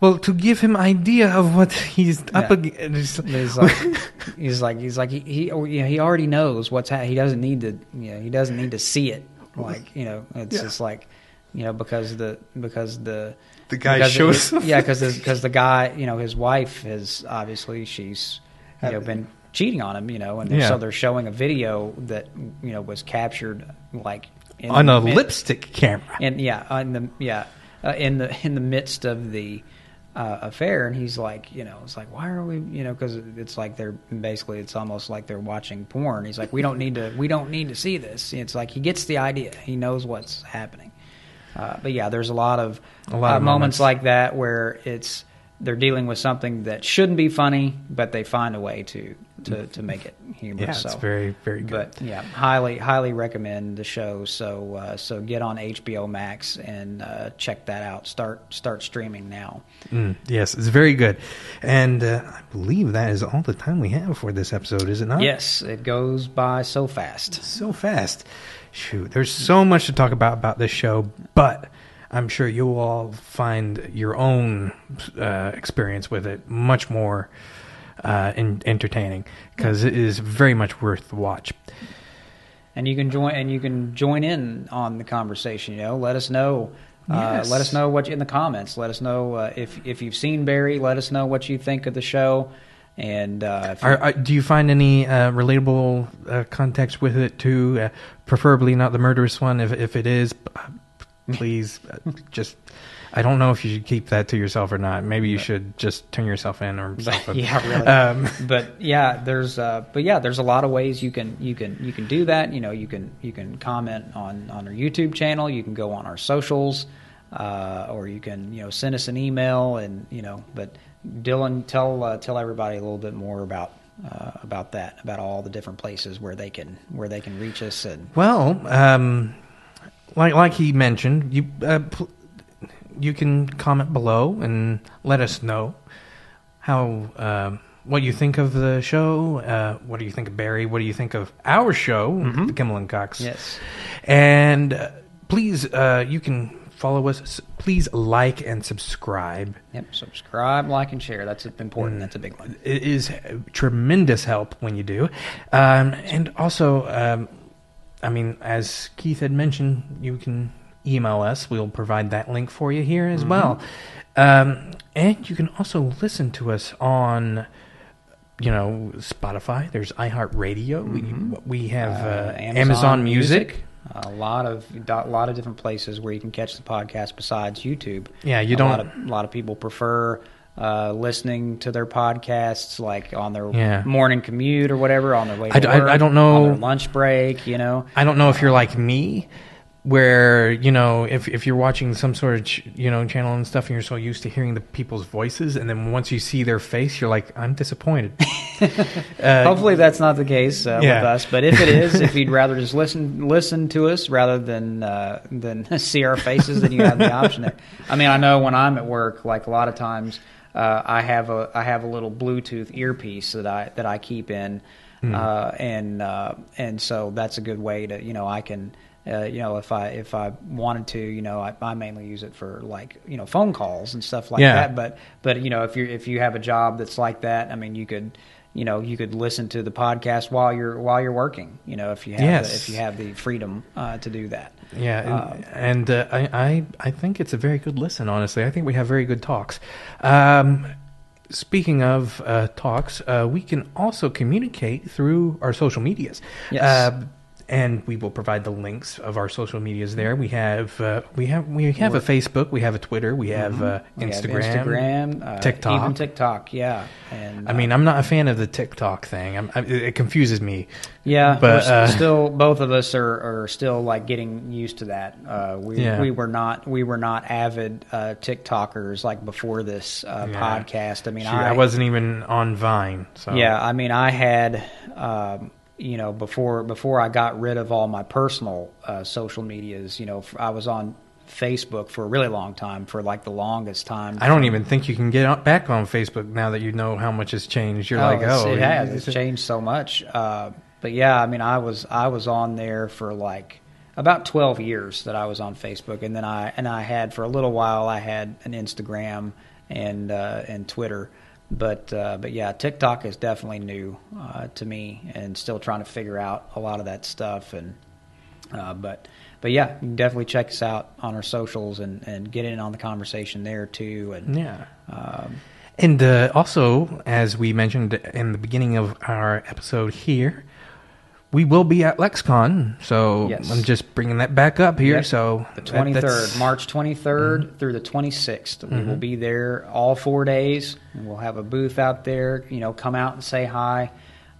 [SPEAKER 1] well, to give him idea of what he's up against.
[SPEAKER 2] He's like, he's like, he's like, he he, oh, yeah, he already knows what's ha- he doesn't need to, you know, he doesn't need to see it. Like, you know, it's
[SPEAKER 1] Yeah.
[SPEAKER 2] just like, you know, because the because the
[SPEAKER 1] The guy
[SPEAKER 2] because
[SPEAKER 1] shows
[SPEAKER 2] it- yeah, because because the guy, you know, his wife has obviously she's you know been cheating on him, you know, and
[SPEAKER 1] Yeah.
[SPEAKER 2] so they're showing a video that you know was captured like in
[SPEAKER 1] on a
[SPEAKER 2] mid-
[SPEAKER 1] lipstick camera.
[SPEAKER 2] and yeah, in the yeah, uh, in the in the midst of the uh, affair, and he's like, you know, it's like, why are we, you know, because it's like they're basically, it's almost like they're watching porn. He's like, we don't need to, we don't need to see this. It's like he gets the idea, he knows what's happening. Uh, but yeah, there's a lot of,
[SPEAKER 1] A lot
[SPEAKER 2] uh,
[SPEAKER 1] of
[SPEAKER 2] moments
[SPEAKER 1] moments.
[SPEAKER 2] like that where it's they're dealing with something that shouldn't be funny, but they find a way to to, to make it humorous.
[SPEAKER 1] Yeah, it's
[SPEAKER 2] so.
[SPEAKER 1] very very good.
[SPEAKER 2] But yeah, highly highly recommend the show. So uh, so get on HBO Max and uh, check that out. Start start streaming now.
[SPEAKER 1] Mm, yes, it's very good, and uh, I believe that is all the time we have for this episode. Is it not?
[SPEAKER 2] Yes, it goes by so fast.
[SPEAKER 1] so fast. Shoot, there's so much to talk about about this show, but I'm sure you will all find your own uh, experience with it much more uh, in, entertaining because it is very much worth the watch.
[SPEAKER 2] And you can join and you can join in on the conversation. You know, let us know. Uh,
[SPEAKER 1] Yes.
[SPEAKER 2] let us know what you, in the comments. Let us know uh, if if you've seen Barry. Let us know what you think of the show. And uh, if you-
[SPEAKER 1] Are, are, do you find any uh, relatable uh, context with it too? Uh, preferably not the murderous one. If if it is, uh, please uh, just. I don't know if you should keep that to yourself or not. Maybe you should just turn yourself in or something.
[SPEAKER 2] yeah, really.
[SPEAKER 1] Um,
[SPEAKER 2] but yeah, there's uh, but yeah, there's a lot of ways you can you can you can do that. You know, you can you can comment on on our YouTube channel. You can go on our socials, uh, or you can you know send us an email and you know. But Dylan, tell uh, tell everybody a little bit more about uh, about that about all the different places where they can where they can reach us and
[SPEAKER 1] Well, um, like like he mentioned, you uh, pl- you can comment below and let us know how um what you think of the show. Uh, what do you think of Barry? What do you think of our show, the Kimmel and Cox?
[SPEAKER 2] yes.
[SPEAKER 1] And uh, please, uh, you can follow us. Please like and subscribe.
[SPEAKER 2] Yep. Subscribe, like, and share. That's important. That's a big one.
[SPEAKER 1] It is tremendous help when you do. Um, and also, um, I mean, as Keith had mentioned, you can email us. We'll provide that link for you here as well. Um, and you can also listen to us on, you know, Spotify. There's iHeartRadio. We, we have uh, Amazon, Music.
[SPEAKER 2] A lot of a lot of different places where you can catch the podcast besides YouTube.
[SPEAKER 1] Yeah, you
[SPEAKER 2] a
[SPEAKER 1] don't-
[SPEAKER 2] Lot of, a lot of people prefer uh, listening to their podcasts like on their
[SPEAKER 1] Yeah.
[SPEAKER 2] morning commute or whatever on their way.
[SPEAKER 1] I
[SPEAKER 2] To
[SPEAKER 1] d- I-
[SPEAKER 2] work,
[SPEAKER 1] I don't know-
[SPEAKER 2] lunch break. You know,
[SPEAKER 1] I don't know if you're like me, where you know if if you're watching some sort of ch- you know channel and stuff, and you're so used to hearing the people's voices, and then once you see their face, you're like, I'm disappointed. uh,
[SPEAKER 2] Hopefully that's not the case uh,
[SPEAKER 1] yeah.
[SPEAKER 2] with us, but if it is, if you'd rather just listen listen to us rather than uh, than see our faces, then you have the option there. I mean, I know when I'm at work, like a lot of times, uh, I have a I have a little Bluetooth earpiece that I that I keep in, uh, and uh, and so that's a good way to you know I can. Uh, you know, if I if I wanted to, you know, I, I mainly use it for like you know phone calls and stuff like
[SPEAKER 1] Yeah.
[SPEAKER 2] that. But but you know, if you if you have a job that's like that, I mean, you could you know you could listen to the podcast while you're while you're working you know if you have
[SPEAKER 1] Yes.
[SPEAKER 2] the, if you have the freedom uh, to do that
[SPEAKER 1] Yeah, and, and uh, I, I I think it's a very good listen. Honestly, I think we have very good talks. Um, speaking of uh, talks, uh, we can also communicate through our social medias.
[SPEAKER 2] Yes.
[SPEAKER 1] Uh, and we will provide the links of our social medias there. We have uh, we have we have a Facebook, we have a Twitter, we have uh,
[SPEAKER 2] We have
[SPEAKER 1] Instagram,
[SPEAKER 2] Instagram, uh,
[SPEAKER 1] TikTok.
[SPEAKER 2] even TikTok, yeah. And
[SPEAKER 1] I mean, I'm not a fan of the TikTok thing. I'm, I, it confuses me.
[SPEAKER 2] yeah,
[SPEAKER 1] but, uh,
[SPEAKER 2] still both of us are, are still like getting used to that. Uh, we
[SPEAKER 1] Yeah.
[SPEAKER 2] we were not we were not avid uh, TikTokers like before this uh,
[SPEAKER 1] Yeah.
[SPEAKER 2] podcast. I mean,
[SPEAKER 1] Shoot, I, wasn't even on Vine. So
[SPEAKER 2] Yeah, I mean, I had, um, you know, before before I got rid of all my personal uh, social medias, you know, I was on Facebook for a really long time, for like the longest time.
[SPEAKER 1] I don't even think you can get back on Facebook now that you know how much has changed. You're like,
[SPEAKER 2] it's-
[SPEAKER 1] oh,
[SPEAKER 2] it has.
[SPEAKER 1] it's-
[SPEAKER 2] It's changed so much. Uh, but yeah, I mean, I was I was on there for like about twelve years that I was on Facebook, and then I and I had for a little while I had an Instagram and uh, and Twitter. But uh, but yeah, TikTok is definitely new uh, to me, and still trying to figure out a lot of that stuff. And uh, but but yeah, you can definitely check us out on our socials and, and get in on the conversation there too. And
[SPEAKER 1] Yeah.
[SPEAKER 2] um,
[SPEAKER 1] And uh, also, as we mentioned in the beginning of our episode here, we will be at LexCon. So
[SPEAKER 2] Yes.
[SPEAKER 1] I'm just bringing that back up here.
[SPEAKER 2] Yep.
[SPEAKER 1] So
[SPEAKER 2] The
[SPEAKER 1] that-
[SPEAKER 2] twenty third,
[SPEAKER 1] that's-
[SPEAKER 2] March twenty through the twenty We will be there all four days, we'll have a booth out there. You know, come out and say hi.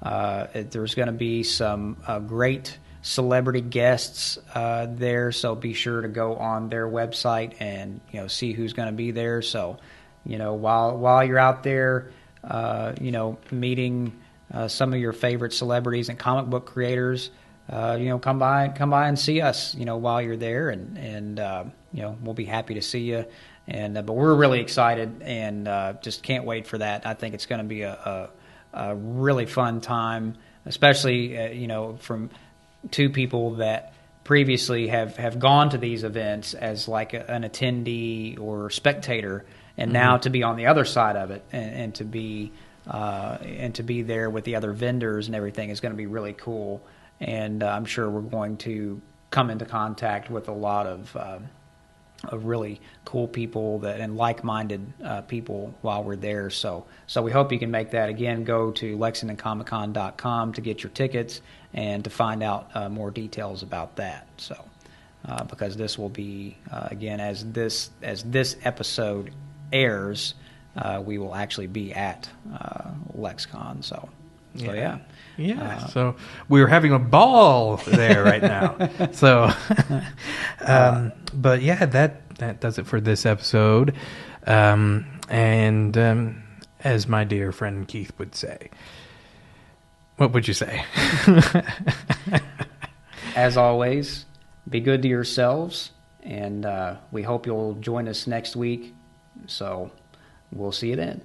[SPEAKER 2] Uh, there's going to be some uh, great celebrity guests uh, there, so be sure to go on their website and you know see who's going to be there. So, you know, while while you're out there, uh, you know, meeting uh, some of your favorite celebrities and comic book creators uh, you know, come by, come by and see us, you know, while you're there, and and uh, you know, we'll be happy to see you. And uh, but we're really excited and uh, just can't wait for that. I think it's going to be a, a, a really fun time, especially uh, you know from two people that previously have have gone to these events as like a, an attendee or spectator, and now to be on the other side of it and, and to be uh, and to be there with the other vendors and everything is going to be really cool. And uh, I'm sure we're going to come into contact with a lot of, um of really cool people that and like-minded uh, people while we're there. So, so we hope you can make that. Again, go to LexingtonComicCon.com to get your tickets and to find out uh, more details about that. So, uh, because this will be uh, again as this as this episode airs, uh, we will actually be at uh, LexCon. So, so yeah.
[SPEAKER 1] Yeah.
[SPEAKER 2] Uh,
[SPEAKER 1] so we're having a ball there right now. so, um, but yeah, that that does it for this episode. Um, and um, as my dear friend Keith would say, what would you say?
[SPEAKER 2] As always, be good to yourselves, and uh, we hope you'll join us next week. So We'll see you then.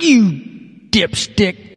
[SPEAKER 3] You
[SPEAKER 2] dipstick.